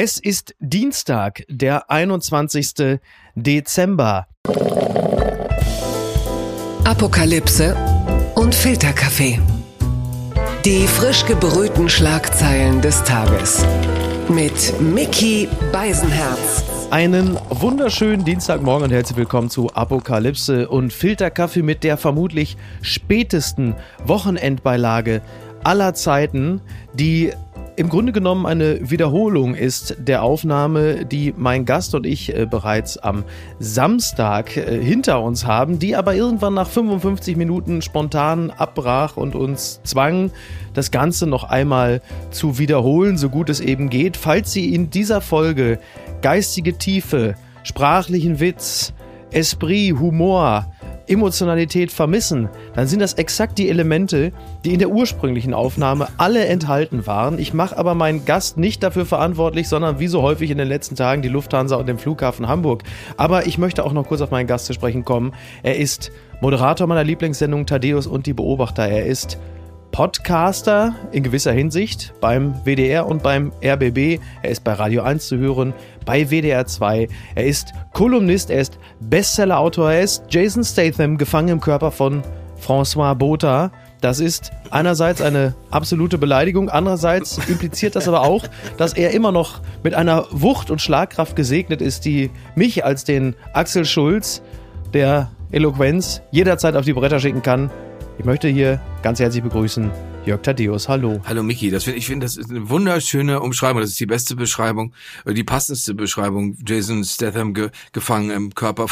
Es ist Dienstag, der 21. Dezember. Apokalypse und Filterkaffee. Die frisch gebrühten Schlagzeilen des Tages. Mit Mickey Beisenherz. Einen wunderschönen Dienstagmorgen und herzlich willkommen zu Apokalypse und Filterkaffee mit der vermutlich spätesten Wochenendbeilage aller Zeiten, die im Grunde genommen eine Wiederholung ist der Aufnahme, die mein Gast und ich äh, bereits am Samstag äh, hinter uns haben, die aber irgendwann nach 55 Minuten spontan abbrach und uns zwang, das Ganze noch einmal zu wiederholen, so gut es eben geht. Falls Sie in dieser Folge geistige Tiefe, sprachlichen Witz, Esprit, Humor, Emotionalität vermissen, dann sind das exakt die Elemente, die in der ursprünglichen Aufnahme alle enthalten waren. Ich mache aber meinen Gast nicht dafür verantwortlich, sondern wie so häufig in den letzten Tagen die Lufthansa und den Flughafen Hamburg. Aber ich möchte auch noch kurz auf meinen Gast zu sprechen kommen. Er ist Moderator meiner Lieblingssendung Thaddeus und die Beobachter. Er ist Podcaster in gewisser Hinsicht beim WDR und beim RBB. Er ist bei Radio 1 zu hören, bei WDR 2. Er ist Kolumnist, er ist Bestsellerautor, er ist Jason Statham, gefangen im Körper von François Botha. Das ist einerseits eine absolute Beleidigung, andererseits impliziert das aber auch, dass er immer noch mit einer Wucht und Schlagkraft gesegnet ist, die mich als den Axel Schulz der Eloquenz jederzeit auf die Bretter schicken kann. Ich möchte hier ganz herzlich begrüßen Jörg Thaddeus, hallo. Hallo Miki, das find, ich finde, das ist eine wunderschöne Umschreibung. Das ist die beste Beschreibung, äh, die passendste Beschreibung. Jason Statham ge, gefangen im Körper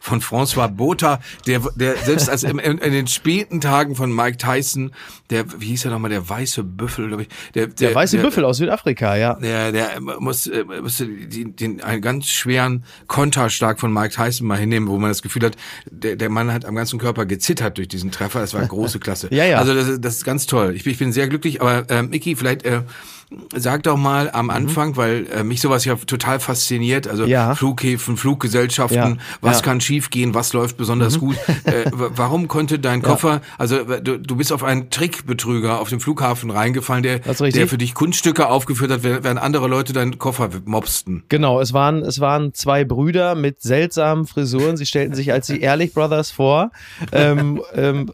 von François Botha, der, der selbst als in, in, den späten Tagen von Mike Tyson, der, wie hieß er nochmal, der weiße Büffel, glaube ich. Der, der, der weiße der, Büffel aus Südafrika, ja. Der, der musste, musste den, den, einen ganz schweren Konterschlag von Mike Tyson mal hinnehmen, wo man das Gefühl hat, der, der Mann hat am ganzen Körper gezittert durch diesen Treffer. Das war große Klasse. ja, ja. Also das, das ist ganz toll. Ich, ich bin sehr glücklich, aber äh, Mickey, vielleicht äh, sag doch mal am mhm. Anfang, mhm. weil äh, mich sowas ja total fasziniert, also ja. Flughäfen, Fluggesellschaften, ja. was ja. kann schiefgehen, was läuft besonders mhm. gut. Äh, warum konnte dein Koffer, also du, du bist auf einen Trickbetrüger auf dem Flughafen reingefallen, der, der für dich Kunststücke aufgeführt hat, während andere Leute deinen Koffer mobsten. Genau, es waren, es waren zwei Brüder mit seltsamen Frisuren, sie stellten sich als die Ehrlich Brothers vor ähm, ähm,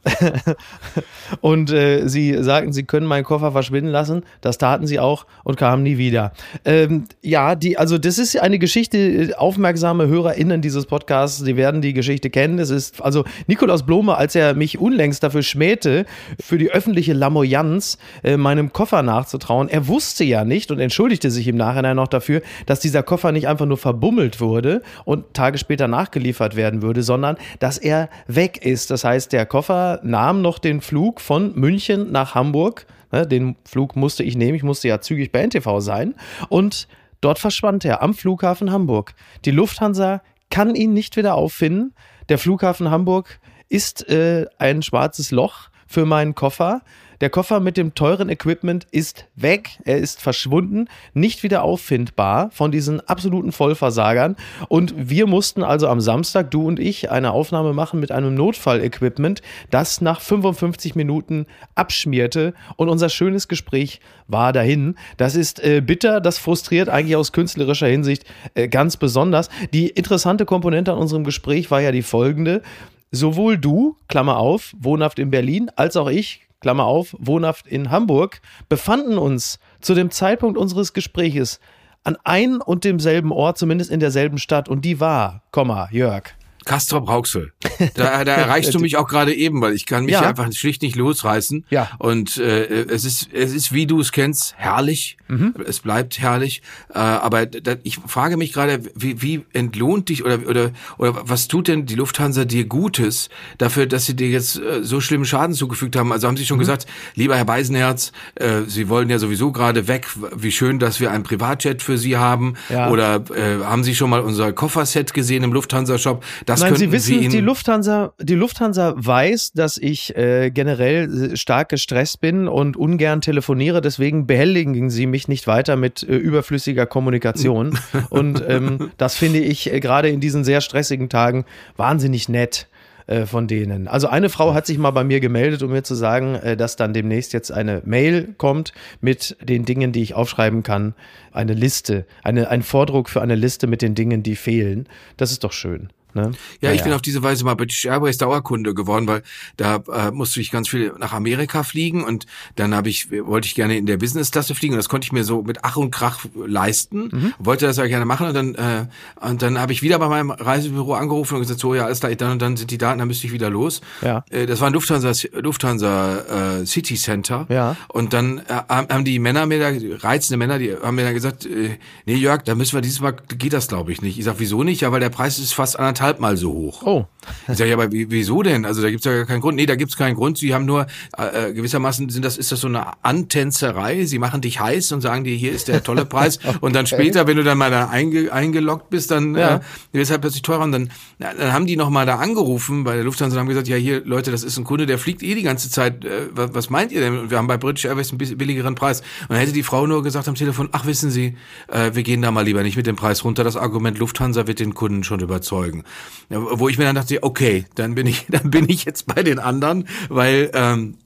und äh, sie sagten, sie können meinen Koffer verschwinden lassen. Das taten sie auch und kamen nie wieder. Ähm, ja, die, also das ist eine Geschichte, aufmerksame HörerInnen dieses Podcasts, die werden die Geschichte kennen. Es ist, also Nikolaus Blome, als er mich unlängst dafür schmähte, für die öffentliche Lamoyanz äh, meinem Koffer nachzutrauen, er wusste ja nicht und entschuldigte sich im Nachhinein noch dafür, dass dieser Koffer nicht einfach nur verbummelt wurde und Tage später nachgeliefert werden würde, sondern dass er weg ist. Das heißt, der Koffer nahm noch den Flug von München nach Hamburg Ne, den Flug musste ich nehmen, ich musste ja zügig bei NTV sein. Und dort verschwand er am Flughafen Hamburg. Die Lufthansa kann ihn nicht wieder auffinden. Der Flughafen Hamburg ist äh, ein schwarzes Loch für meinen Koffer. Der Koffer mit dem teuren Equipment ist weg, er ist verschwunden, nicht wieder auffindbar von diesen absoluten Vollversagern. Und wir mussten also am Samstag, du und ich, eine Aufnahme machen mit einem Notfall-Equipment, das nach 55 Minuten abschmierte und unser schönes Gespräch war dahin. Das ist äh, bitter, das frustriert eigentlich aus künstlerischer Hinsicht äh, ganz besonders. Die interessante Komponente an unserem Gespräch war ja die folgende. Sowohl du, Klammer auf, wohnhaft in Berlin, als auch ich, Klammer auf, wohnhaft in Hamburg, befanden uns zu dem Zeitpunkt unseres Gespräches an ein und demselben Ort, zumindest in derselben Stadt, und die war, Komma, Jörg. Castrop Rauxel. Da, da erreichst du mich auch gerade eben, weil ich kann mich ja. einfach schlicht nicht losreißen. Ja. Und äh, es ist es ist wie du es kennst herrlich. Mhm. Es bleibt herrlich. Äh, aber da, ich frage mich gerade, wie, wie entlohnt dich oder oder oder was tut denn die Lufthansa dir Gutes dafür, dass sie dir jetzt äh, so schlimmen Schaden zugefügt haben? Also haben sie schon mhm. gesagt, lieber Herr Beisenherz, äh, Sie wollen ja sowieso gerade weg. Wie schön, dass wir ein Privatjet für Sie haben. Ja. Oder äh, haben Sie schon mal unser Kofferset gesehen im Lufthansa Shop? Das Nein, Sie wissen, Sie die Lufthansa, die Lufthansa weiß, dass ich äh, generell stark gestresst bin und ungern telefoniere. Deswegen behelligen Sie mich nicht weiter mit äh, überflüssiger Kommunikation. und ähm, das finde ich äh, gerade in diesen sehr stressigen Tagen wahnsinnig nett. äh, von denen. Also eine Frau hat sich mal bei mir gemeldet, um mir zu sagen, äh, dass dann demnächst jetzt eine Mail kommt mit den Dingen, die ich aufschreiben kann. Eine Liste, eine, ein Vordruck für eine Liste mit den Dingen, die fehlen. Das ist doch schön. Ne? Ja, ich bin auf diese Weise mal British Airways Dauerkunde geworden, weil da äh, musste ich ganz viel nach Amerika fliegen und dann habe ich wollte ich gerne in der Business-Klasse fliegen und das konnte ich mir so mit Ach und Krach leisten, mhm. wollte das ja gerne machen und dann äh, und dann habe ich wieder bei meinem Reisebüro angerufen und gesagt so ja alles klar, dann und dann sind die Daten, dann müsste ich wieder los. Ja. Äh, das war ein Lufthansa Lufthansa äh, City Center ja. und dann äh, haben die Männer mir da reizende Männer, die haben mir dann gesagt, äh, nee Jörg, da müssen wir dieses Mal geht das glaube ich nicht. Ich sag wieso nicht? Ja, weil der Preis ist fast anderthalb Mal so hoch. Oh. Ich sage, ja, aber wieso denn? Also da gibt's ja keinen Grund. Nee, da gibt's keinen Grund. Sie haben nur, äh, äh, gewissermaßen sind das, ist das so eine Antänzerei. Sie machen dich heiß und sagen dir, hier ist der tolle Preis. okay. Und dann später, wenn du dann mal da einge, eingeloggt bist, dann ja. äh, wird es halt plötzlich teurer. Und dann, dann haben die nochmal da angerufen bei der Lufthansa und haben gesagt, ja hier, Leute, das ist ein Kunde, der fliegt eh die ganze Zeit. Äh, was, was meint ihr denn? Und wir haben bei British Airways ein bisschen billigeren Preis. Und dann hätte die Frau nur gesagt am Telefon, ach wissen Sie, äh, wir gehen da mal lieber nicht mit dem Preis runter. Das Argument Lufthansa wird den Kunden schon überzeugen wo ich mir dann dachte, okay, dann bin ich, dann bin ich jetzt bei den anderen, weil ähm,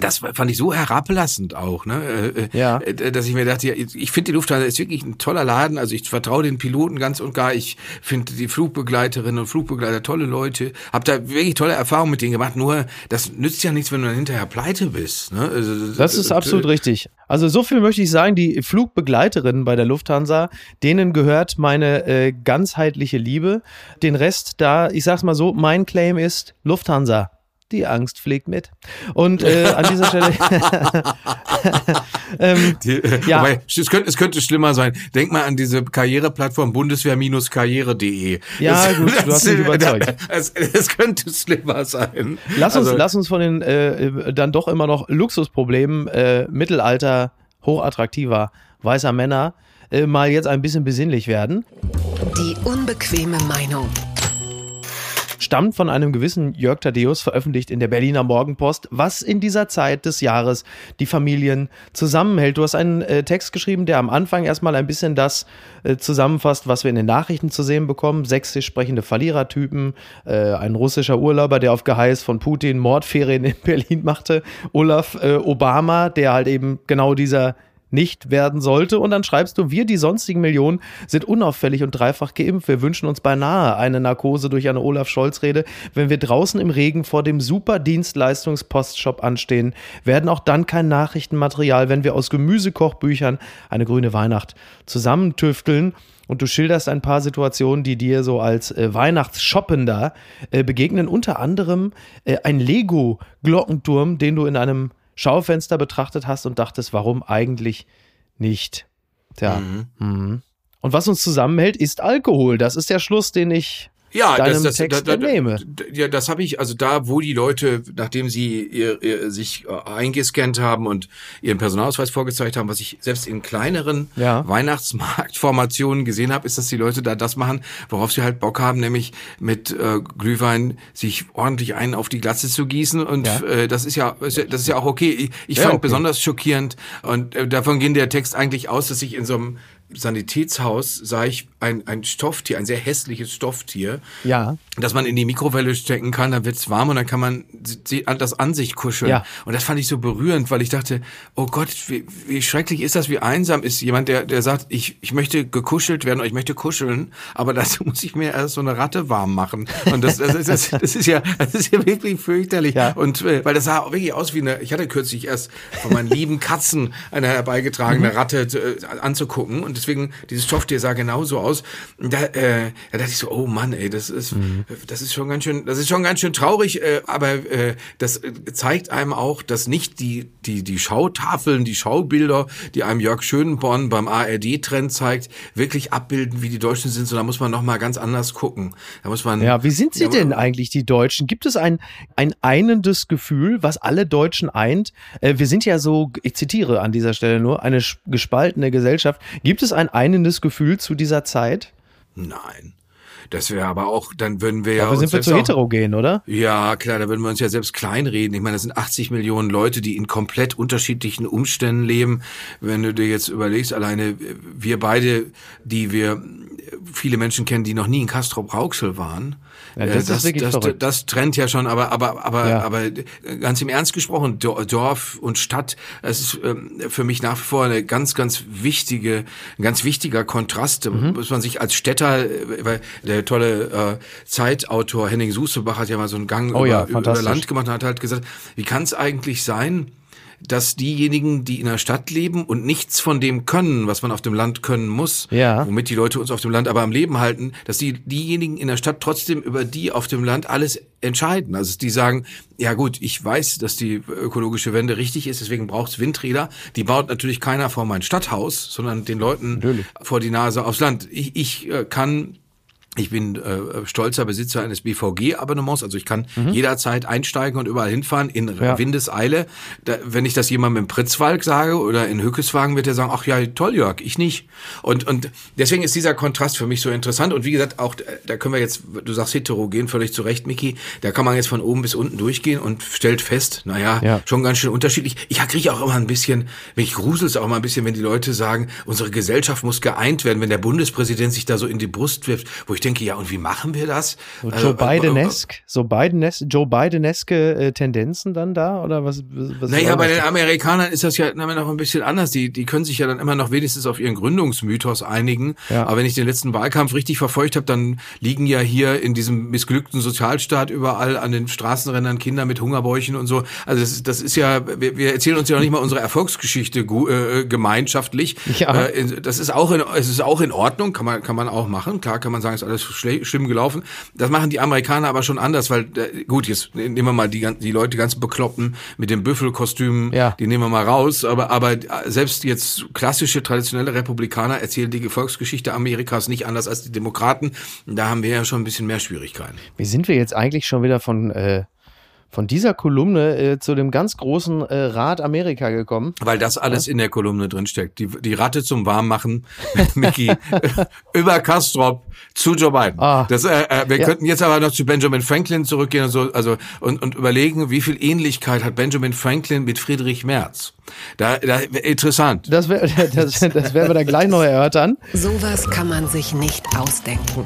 das fand ich so herablassend auch, ne? Äh, äh, ja. Äh, dass ich mir dachte, ja, ich finde die Lufthansa ist wirklich ein toller Laden. Also ich vertraue den Piloten ganz und gar. Ich finde die Flugbegleiterinnen und Flugbegleiter tolle Leute. Hab da wirklich tolle Erfahrungen mit denen gemacht. Nur das nützt ja nichts, wenn du dann hinterher pleite bist. Ne? Also, das ist absolut richtig. Also so viel möchte ich sagen. Die Flugbegleiterinnen bei der Lufthansa, denen gehört meine äh, ganzheitliche Liebe. Den Rest da, ich sag's mal so, mein Claim ist Lufthansa die Angst fliegt mit. Und äh, an dieser Stelle. ähm, die, äh, ja. Wobei, es, könnte, es könnte schlimmer sein. Denk mal an diese Karriereplattform bundeswehr-karriere.de. Ja, das, gut, du hast mich überzeugt. Es, es könnte schlimmer sein. Lass uns, also, lass uns von den äh, dann doch immer noch Luxusproblemen äh, Mittelalter hochattraktiver weißer Männer äh, mal jetzt ein bisschen besinnlich werden. Die unbequeme Meinung stammt von einem gewissen Jörg Thaddeus, veröffentlicht in der Berliner Morgenpost, was in dieser Zeit des Jahres die Familien zusammenhält. Du hast einen äh, Text geschrieben, der am Anfang erstmal ein bisschen das äh, zusammenfasst, was wir in den Nachrichten zu sehen bekommen. Sächsisch sprechende Verlierertypen, äh, ein russischer Urlauber, der auf Geheiß von Putin Mordferien in Berlin machte, Olaf äh, Obama, der halt eben genau dieser nicht werden sollte. Und dann schreibst du, wir, die sonstigen Millionen, sind unauffällig und dreifach geimpft. Wir wünschen uns beinahe eine Narkose durch eine Olaf Scholz-Rede. Wenn wir draußen im Regen vor dem Super-Dienstleistungspostshop anstehen, werden auch dann kein Nachrichtenmaterial, wenn wir aus Gemüsekochbüchern eine grüne Weihnacht zusammentüfteln und du schilderst ein paar Situationen, die dir so als äh, Weihnachtsshoppender äh, begegnen. Unter anderem äh, ein Lego-Glockenturm, den du in einem Schaufenster betrachtet hast und dachtest, warum eigentlich nicht? Tja. Mhm. Mhm. Und was uns zusammenhält, ist Alkohol. Das ist der Schluss, den ich ja, deinem das, das, Text da, da, entnehme. Ja, das habe ich, also da, wo die Leute, nachdem sie ihr, ihr, sich äh, eingescannt haben und ihren Personalausweis vorgezeigt haben, was ich selbst in kleineren ja. Weihnachtsmarktformationen gesehen habe, ist, dass die Leute da das machen, worauf sie halt Bock haben, nämlich mit äh, Glühwein sich ordentlich einen auf die Glatze zu gießen. Und ja. äh, das ist ja, das ist ja auch okay. Ich, ich ja, fand okay. besonders schockierend und äh, davon ging der Text eigentlich aus, dass ich in so einem Sanitätshaus sah ich ein, ein Stofftier, ein sehr hässliches Stofftier. Ja. Das man in die Mikrowelle stecken kann, dann wird's warm und dann kann man das an sich kuscheln. Ja. Und das fand ich so berührend, weil ich dachte, oh Gott, wie, wie schrecklich ist das, wie einsam ist jemand, der, der sagt, ich, ich möchte gekuschelt werden oder ich möchte kuscheln, aber dazu muss ich mir erst so eine Ratte warm machen. Und das, das, das, das, das ist ja, das ist ja wirklich fürchterlich. Ja. Und äh, weil das sah wirklich aus wie eine, ich hatte kürzlich erst von meinen lieben Katzen eine herbeigetragene mhm. Ratte äh, anzugucken und deswegen, dieses Stofftier sah genauso aus. Da, äh, da dachte ich so, oh Mann, ey, das ist, mhm. das ist schon ganz schön, das ist schon ganz schön traurig, äh, aber äh, das zeigt einem auch, dass nicht die, die, die Schautafeln, die Schaubilder, die einem Jörg Schönborn beim ARD-Trend zeigt, wirklich abbilden, wie die Deutschen sind, sondern da muss man nochmal ganz anders gucken. Da muss man. Ja, wie sind sie denn eigentlich, die Deutschen? Gibt es ein, ein einendes Gefühl, was alle Deutschen eint? Äh, wir sind ja so, ich zitiere an dieser Stelle nur, eine gespaltene Gesellschaft. Gibt es ein einendes Gefühl zu dieser Zeit? Nein. Das wäre aber auch, dann würden wir ja. Dafür sind wir zu heterogen, oder? Ja, klar, da würden wir uns ja selbst kleinreden. Ich meine, das sind 80 Millionen Leute, die in komplett unterschiedlichen Umständen leben. Wenn du dir jetzt überlegst, alleine wir beide, die wir viele Menschen kennen, die noch nie in Castrop-Rauxel waren. Ja, das, das, ist wirklich das, verrückt. das trennt ja schon, aber aber aber Ja. aber ganz im Ernst gesprochen, Do- Dorf und Stadt, das ist ähm, für mich nach wie vor eine ganz ganz wichtige, ein ganz wichtiger Kontrast, Mhm. muss man sich als Städter, äh, weil der tolle äh, Zeitautor Henning Susebach hat ja mal so einen Gang Oh ja, über, über fantastisch. Land gemacht und hat halt gesagt, wie kann es eigentlich sein? Dass diejenigen, die in der Stadt leben und nichts von dem können, was man auf dem Land können muss, Ja. womit die Leute uns auf dem Land aber am Leben halten, dass die diejenigen in der Stadt trotzdem über die auf dem Land alles entscheiden. Also die sagen, ja gut, ich weiß, dass die ökologische Wende richtig ist, deswegen braucht's Windräder. Die baut natürlich keiner vor mein Stadthaus, sondern den Leuten Natürlich. vor die Nase aufs Land. Ich, ich äh, kann ich bin äh, stolzer Besitzer eines BVG-Abonnements, also ich kann jederzeit einsteigen und überall hinfahren in Mhm. Ja. Windeseile. Da, wenn ich das jemandem im Pritzwalk sage oder in Hückeswagen, wird er sagen, ach ja, toll, Jörg, ich nicht. Und, und deswegen ist dieser Kontrast für mich so interessant. Und wie gesagt, auch äh, da können wir jetzt, du sagst heterogen, völlig zu Recht, Miki, da kann man jetzt von oben bis unten durchgehen und stellt fest, naja, Ja. schon ganz schön unterschiedlich. Ich kriege auch immer ein bisschen, mich gruselt auch mal ein bisschen, wenn die Leute sagen, unsere Gesellschaft muss geeint werden, wenn der Bundespräsident sich da so in die Brust wirft, wo ich denke, ja, und wie machen wir das? So Also, Joe Biden-esk, so Biden Joe Biden-eske äh, Tendenzen dann da oder was? was Naja, bei den Amerikanern ist das ja noch ein bisschen anders. Die, die können sich ja dann immer noch wenigstens auf ihren Gründungsmythos einigen. Ja. Aber wenn ich den letzten Wahlkampf richtig verfolgt habe, dann liegen ja hier in diesem missglückten Sozialstaat überall an den Straßenrändern Kinder mit Hungerbäuchen und so. Also das, ist- das ist ja, wir, wir erzählen uns ja noch nicht mal unsere Erfolgsgeschichte äh, gemeinschaftlich. Ja. Äh, das ist auch in, es ist auch in Ordnung, kann man, kann man auch machen. Klar kann man sagen, ist alles schle schlimm gelaufen. Das machen die Amerikaner aber schon anders, weil, äh, gut, jetzt nehmen wir mal die, die Leute ganz bekloppen mit den Büffelkostümen, Ja. die nehmen wir mal raus. Aber, aber äh, selbst jetzt klassische, traditionelle Republikaner erzählen die Volksgeschichte Amerikas nicht anders als die Demokraten. Da haben wir ja schon ein bisschen mehr Schwierigkeiten. Wie sind wir jetzt eigentlich schon wieder von, äh, von dieser Kolumne äh, zu dem ganz großen äh, Rat Amerika gekommen? Weil das alles in der Kolumne drin steckt. Die, die Ratte zum Warmmachen, Mickey, über Kastrop zu Joe Biden. Ah. Das, äh, äh, wir Ja. könnten jetzt aber noch zu Benjamin Franklin zurückgehen und so, also und, und überlegen, wie viel Ähnlichkeit hat Benjamin Franklin mit Friedrich Merz. Da, da interessant. Das, wär, das, das werden wir dann gleich noch erörtern. Sowas kann man sich nicht ausdenken.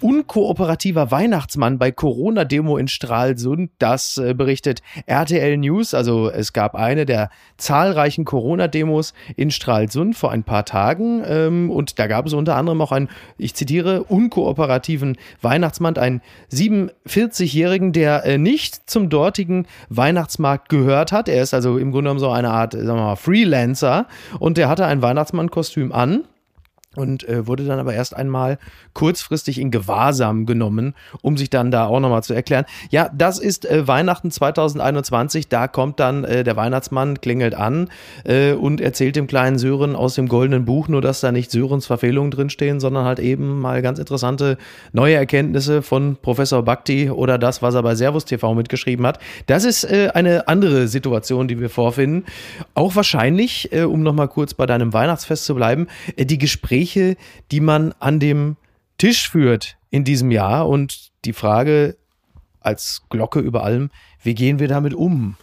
Unkooperativer Weihnachtsmann bei Corona-Demo in Stralsund. Das äh, berichtet RTL News. Also es gab eine der zahlreichen Corona-Demos in Stralsund vor ein paar Tagen. Ähm, und da gab es unter anderem auch einen, ich zitiere, unkooperativen Weihnachtsmann, einen 47-Jährigen, der äh, nicht zum dortigen Weihnachtsmarkt gehört hat. Er ist also im Grunde genommen so eine Art, sagen wir mal, Freelancer. Und der hatte ein Weihnachtsmann-Kostüm an und äh, wurde dann aber erst einmal kurzfristig in Gewahrsam genommen, um sich dann da auch nochmal zu erklären. Ja, das ist äh, Weihnachten 2021, da kommt dann äh, der Weihnachtsmann, klingelt an äh, und erzählt dem kleinen Sören aus dem goldenen Buch, nur dass da nicht Sörens Verfehlungen drinstehen, sondern halt eben mal ganz interessante neue Erkenntnisse von Professor Bhakti oder das, was er bei Servus TV mitgeschrieben hat. Das ist äh, eine andere Situation, die wir vorfinden. Auch wahrscheinlich, äh, um nochmal kurz bei deinem Weihnachtsfest zu bleiben, äh, die Gespräche, die man an dem Tisch führt in diesem Jahr und die Frage als Glocke über allem, wie gehen wir damit um?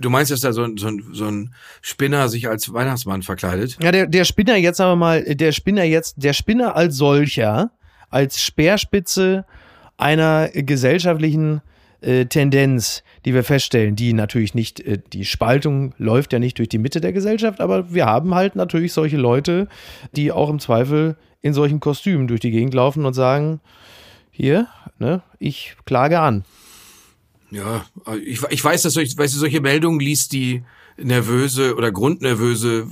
Du meinst, dass da so, ein- so, ein- so ein Spinner sich als Weihnachtsmann verkleidet? Ja, der, der Spinner jetzt, sagen wir mal, der Spinner jetzt, der Spinner als solcher, als Speerspitze einer gesellschaftlichen äh, Tendenz, die wir feststellen, die natürlich nicht, äh, die Spaltung läuft ja nicht durch die Mitte der Gesellschaft, aber wir haben halt natürlich solche Leute, die auch im Zweifel in solchen Kostümen durch die Gegend laufen und sagen, hier, ne, ich klage an. Ja, ich, ich weiß, dass solche, weißt du, solche Meldungen liest die nervöse oder grundnervöse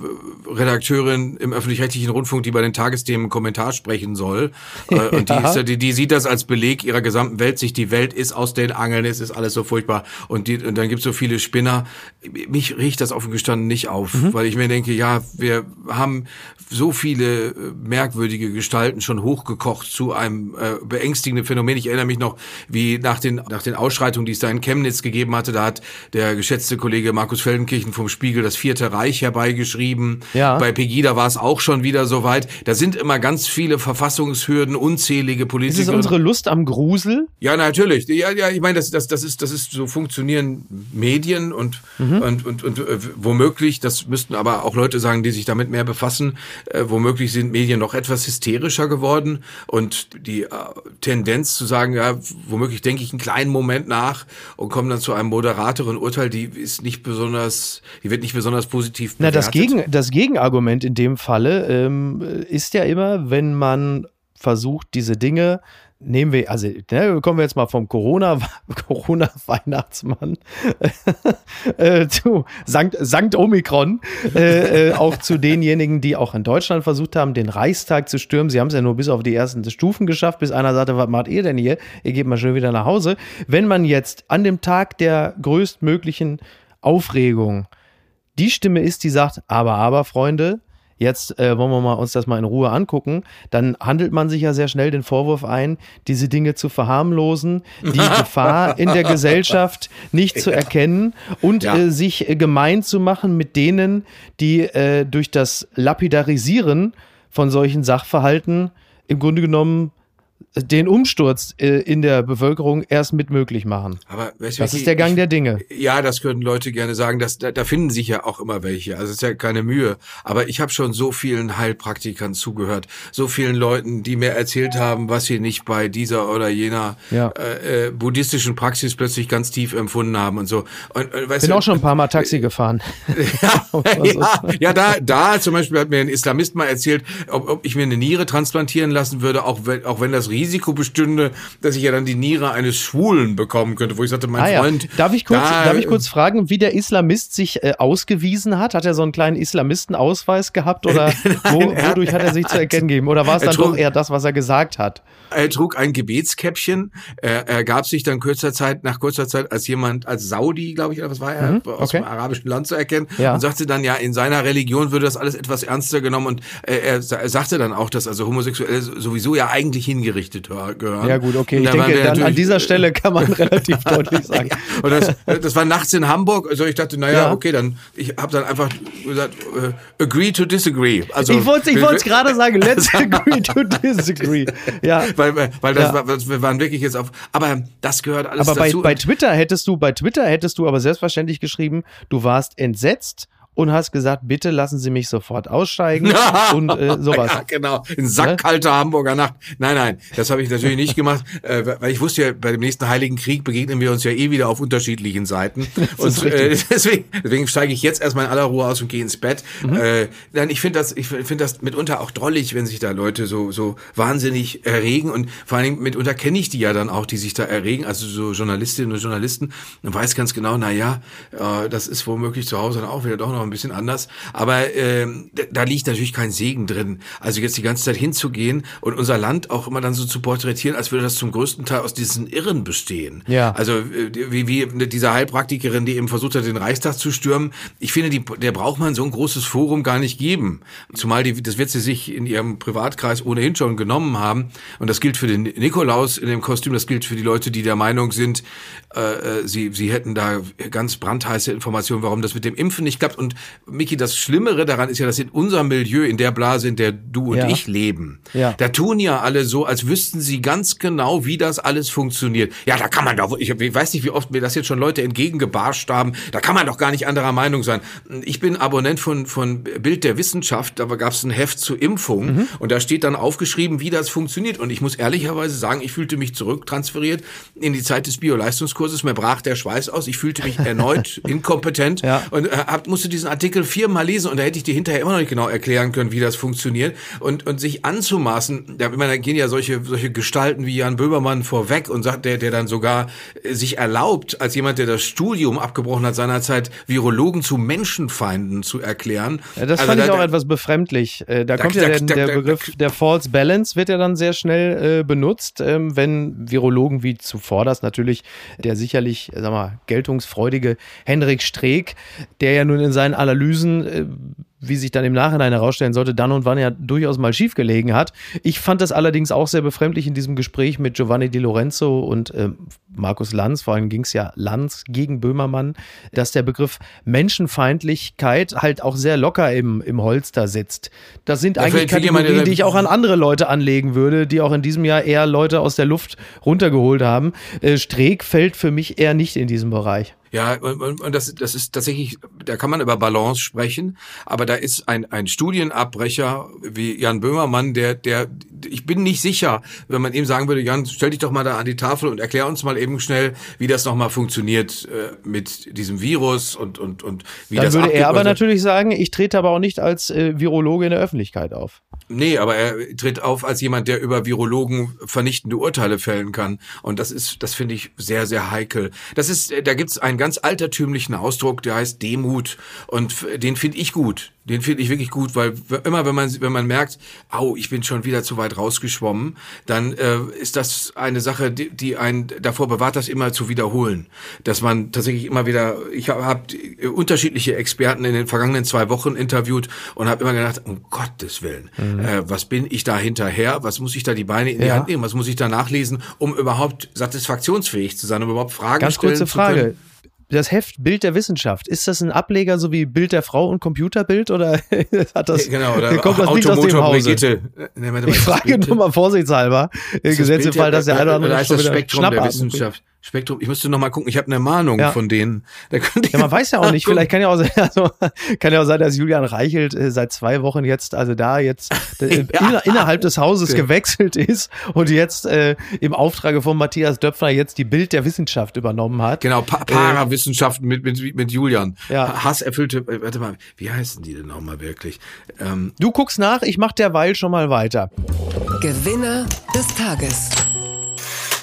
Redakteurin im öffentlich-rechtlichen Rundfunk, die bei den Tagesthemen Kommentar sprechen soll. Äh, Und die, Ja. ist, ja- die, die sieht das als Beleg ihrer gesamten Weltsicht. Die Welt ist aus den Angeln, es ist alles so furchtbar. Und, die, und dann gibt es so viele Spinner. Mich riecht das offen gestanden nicht auf, weil ich mir denke, ja, wir haben so viele äh, merkwürdige Gestalten schon hochgekocht zu einem äh, beängstigenden Phänomen. Ich erinnere mich noch, wie nach den, nach den Ausschreitungen, die es da in Chemnitz gegeben hatte, da hat der geschätzte Kollege Markus Feldenkirchen vom Spiegel das Vierte Reich herbeigeschrieben. Ja. Bei Pegida war es auch schon wieder soweit. Da sind immer ganz viele Verfassungshürden, unzählige Ist Politiker. es unsere Lust am Grusel? Ja, natürlich. Ja, ja, ich meine, das, das, das ist, das ist so funktionieren Medien und, Mhm. und, und, und äh, womöglich, das müssten aber auch Leute sagen, die sich damit mehr befassen, äh, womöglich sind Medien noch etwas hysterischer geworden und die äh, Tendenz zu sagen, ja, womöglich denke ich einen kleinen Moment nach und komme dann zu einem moderateren Urteil, die ist nicht besonders, die wird nicht besonders positiv Na, bewertet. das, Gegen, das Gegenargument in dem Falle ähm, ist ja immer, wenn man versucht, diese Dinge, nehmen wir, also ne, kommen wir jetzt mal vom Corona, Corona-Weihnachtsmann äh, zu Sankt, Sankt Omikron, äh, äh, auch zu denjenigen, die auch in Deutschland versucht haben, den Reichstag zu stürmen. Sie haben es ja nur bis auf die ersten Stufen geschafft, bis einer sagte, was macht ihr denn hier? Ihr geht mal schön wieder nach Hause. Wenn man jetzt an dem Tag der größtmöglichen Aufregung. Die Stimme ist, die sagt, aber, aber, Freunde, jetzt äh, wollen wir mal uns das mal in Ruhe angucken, dann handelt man sich ja sehr schnell den Vorwurf ein, diese Dinge zu verharmlosen, die Gefahr in der Gesellschaft nicht zu erkennen und Ja. äh, sich äh, gemein zu machen mit denen, die äh, durch das Lapidarisieren von solchen Sachverhalten im Grunde genommen den Umsturz äh, in der Bevölkerung erst mit möglich machen. Aber weißt du, Das ist der Gang ich- der Dinge. Ja, das können Leute gerne sagen. Das, da, da finden sich ja auch immer welche. Also es ist ja keine Mühe. Aber ich habe schon so vielen Heilpraktikern zugehört, so vielen Leuten, die mir erzählt haben, was sie nicht bei dieser oder jener Ja. äh, äh, buddhistischen Praxis plötzlich ganz tief empfunden haben und so. Und, äh, weißt Bin du, auch schon ein paar Mal Taxi gefahren. ja, Also- ja, ja, da, da zum Beispiel hat mir ein Islamist mal erzählt, ob, ob ich mir eine Niere transplantieren lassen würde, auch wenn, auch wenn das Risiko bestünde, dass ich ja dann die Niere eines Schwulen bekommen könnte, wo ich sagte, mein Ah, ja. Freund. Darf ich kurz, da, darf ich kurz fragen, wie der Islamist sich äh, ausgewiesen hat? Hat er so einen kleinen Islamistenausweis gehabt oder wo, wodurch hat er sich zu erkennen gegeben? Oder war es dann trug- doch eher das, was er gesagt hat? Er trug ein Gebetskäppchen. Er, er gab sich dann kurzer Zeit, nach kurzer Zeit als jemand, als Saudi, glaube ich, oder was war er, aus Mhm, okay. dem arabischen Land zu erkennen. Ja. Und sagte dann, ja, in seiner Religion würde das alles etwas ernster genommen. Und äh, er, er sagte dann auch, dass also Homosexuelle sowieso ja eigentlich hingerichtet hör- gehören. Ja gut, okay. Ich denke, dann an dieser Stelle kann man relativ deutlich sagen. Und das, das war nachts in Hamburg. Also ich dachte, naja, Ja. okay, dann ich habe dann einfach gesagt, äh, agree to disagree. Also ich wollte ich wollte gerade sagen, let's agree to disagree. Ja. weil, weil das Ja. war, wir waren wirklich jetzt auf. Aber das gehört alles Aber bei, dazu. bei Twitter hättest du, bei Twitter hättest du aber selbstverständlich geschrieben, du warst entsetzt und hast gesagt, bitte lassen Sie mich sofort aussteigen und äh, sowas. Ja, genau. In sackkalter Hamburger Nacht. Nein, nein, das habe ich natürlich nicht gemacht, äh, weil ich wusste ja, bei dem nächsten Heiligen Krieg begegnen wir uns ja eh wieder auf unterschiedlichen Seiten. Und äh, deswegen, deswegen steige ich jetzt erstmal in aller Ruhe aus und gehe ins Bett. Mhm. Äh, nein, ich finde das, ich finde das mitunter auch drollig, wenn sich da Leute so so wahnsinnig erregen und vor allen Dingen mitunter kenne ich die ja dann auch, die sich da erregen, also so Journalistinnen und Journalisten und weiß ganz genau, na ja, äh, das ist womöglich zu Hause dann auch wieder doch noch ein bisschen anders. Aber da- da liegt natürlich kein Segen drin. Also jetzt die ganze Zeit hinzugehen und unser Land auch immer dann so zu porträtieren, als würde das zum größten Teil aus diesen Irren bestehen. Ja. Also äh, wie, wie diese Heilpraktikerin, die eben versucht hat, den Reichstag zu stürmen. Ich finde, die, der braucht man so ein großes Forum gar nicht geben. Zumal die, das wird sie sich in ihrem Privatkreis ohnehin schon genommen haben. Und das gilt für den Nikolaus in dem Kostüm, das gilt für die Leute, die der Meinung sind, äh, äh, sie, sie hätten da ganz brandheiße Informationen, warum das mit dem Impfen nicht klappt. Und Miki, das Schlimmere daran ist ja, dass in unserem Milieu, in der Blase, in der du und Ja. ich leben, Ja. da tun ja alle so, als wüssten sie ganz genau, wie das alles funktioniert. Ja, da kann man doch, ich, ich weiß nicht, wie oft mir das jetzt schon Leute entgegengebarscht haben, da kann man doch gar nicht anderer Meinung sein. Ich bin Abonnent von, von Bild der Wissenschaft, da gab es ein Heft zur Impfung Mhm. und da steht dann aufgeschrieben, wie das funktioniert. Und ich muss ehrlicherweise sagen, ich fühlte mich zurücktransferiert in die Zeit des Bio-Leistungskurses. Mir brach der Schweiß aus. Ich fühlte mich erneut inkompetent Ja. und äh, musste diesen Artikel viermal lesen und da hätte ich dir hinterher immer noch nicht genau erklären können, wie das funktioniert. Und, und sich anzumaßen, da, ich meine, da gehen ja solche, solche Gestalten wie Jan Böhmermann vorweg und sagt, der, der dann sogar äh, sich erlaubt, als jemand, der das Studium abgebrochen hat, seinerzeit Virologen zu Menschenfeinden zu erklären. Ja, das Also fand ich da- auch da- etwas befremdlich. Äh, da, Da- kommt ja der, der Begriff der False Balance wird ja dann sehr schnell äh, benutzt, ähm, wenn Virologen wie zuvor das natürlich der sicherlich, sag mal, geltungsfreudige Henrik Streeck, der ja nun in seinen seinen Analysen, äh, wie sich dann im Nachhinein herausstellen sollte, dann und wann ja durchaus mal schief gelegen hat. Ich fand das allerdings auch sehr befremdlich in diesem Gespräch mit Giovanni Di Lorenzo und äh, Markus Lanz, vor allem ging es ja Lanz gegen Böhmermann, dass der Begriff Menschenfeindlichkeit halt auch sehr locker im, im Holster sitzt. Das sind ja, eigentlich Kategorien, die ich auch an andere Leute anlegen würde, die auch in diesem Jahr eher Leute aus der Luft runtergeholt haben. Äh, Streeck fällt für mich eher nicht in diesem Bereich. Ja, und, und, und das, das ist tatsächlich, da kann man über Balance sprechen, aber da ist ein, ein Studienabbrecher wie Jan Böhmermann, der, der, ich bin nicht sicher, wenn man ihm sagen würde, Jan, stell dich doch mal da an die Tafel und erklär uns mal eben schnell, wie das nochmal funktioniert äh, mit diesem Virus und, und, und wie Dann das würde er aber natürlich sagen, ich trete aber auch nicht als äh, Virologe in der Öffentlichkeit auf. Nee, aber er tritt auf als jemand, der über Virologen vernichtende Urteile fällen kann. Und das ist, das finde ich sehr, sehr heikel. Das ist, da gibt's einen ganz altertümlichen Ausdruck, der heißt Demut. Und den finde ich gut. Den finde ich wirklich gut, weil immer wenn man wenn man merkt, au, ich bin schon wieder zu weit rausgeschwommen, dann äh, ist das eine Sache, die, die einen davor bewahrt, das immer zu wiederholen. Dass man tatsächlich immer wieder, ich habe hab unterschiedliche Experten in den vergangenen zwei Wochen interviewt und habe immer gedacht, um Gottes Willen, mhm. äh, was bin ich da hinterher? Was muss ich da die Beine in die ja. Hand nehmen? Was muss ich da nachlesen, um überhaupt satisfaktionsfähig zu sein, um überhaupt Fragen Ganz stellen kurze Frage das Heft Bild der Wissenschaft, ist das ein Ableger so wie Bild der Frau und Computerbild oder hat das, genau, oder kommt das nicht aus dem Hause? Nee, ich frage nur mal vorsichtshalber, im Fall, dass der eine oder andere wieder Spektrum der Wissenschaft. Spektrum, ich müsste noch mal gucken, ich habe eine Mahnung ja. von denen. Da ja, man weiß ja auch nicht, vielleicht kann ja auch, sein, also, kann ja auch sein, dass Julian Reichelt äh, seit zwei Wochen jetzt, also da jetzt äh, ja. inner, innerhalb des Hauses okay. gewechselt ist und jetzt äh, im Auftrage von Matthias Döpfner jetzt die Bild der Wissenschaft übernommen hat. Genau, pa äh, Parawissenschaften mit, mit, mit Julian. Ja. Hasserfüllte, äh, warte mal, wie heißen die denn nochmal wirklich? Ähm, du guckst nach, ich mach derweil schon mal weiter. Gewinner des Tages.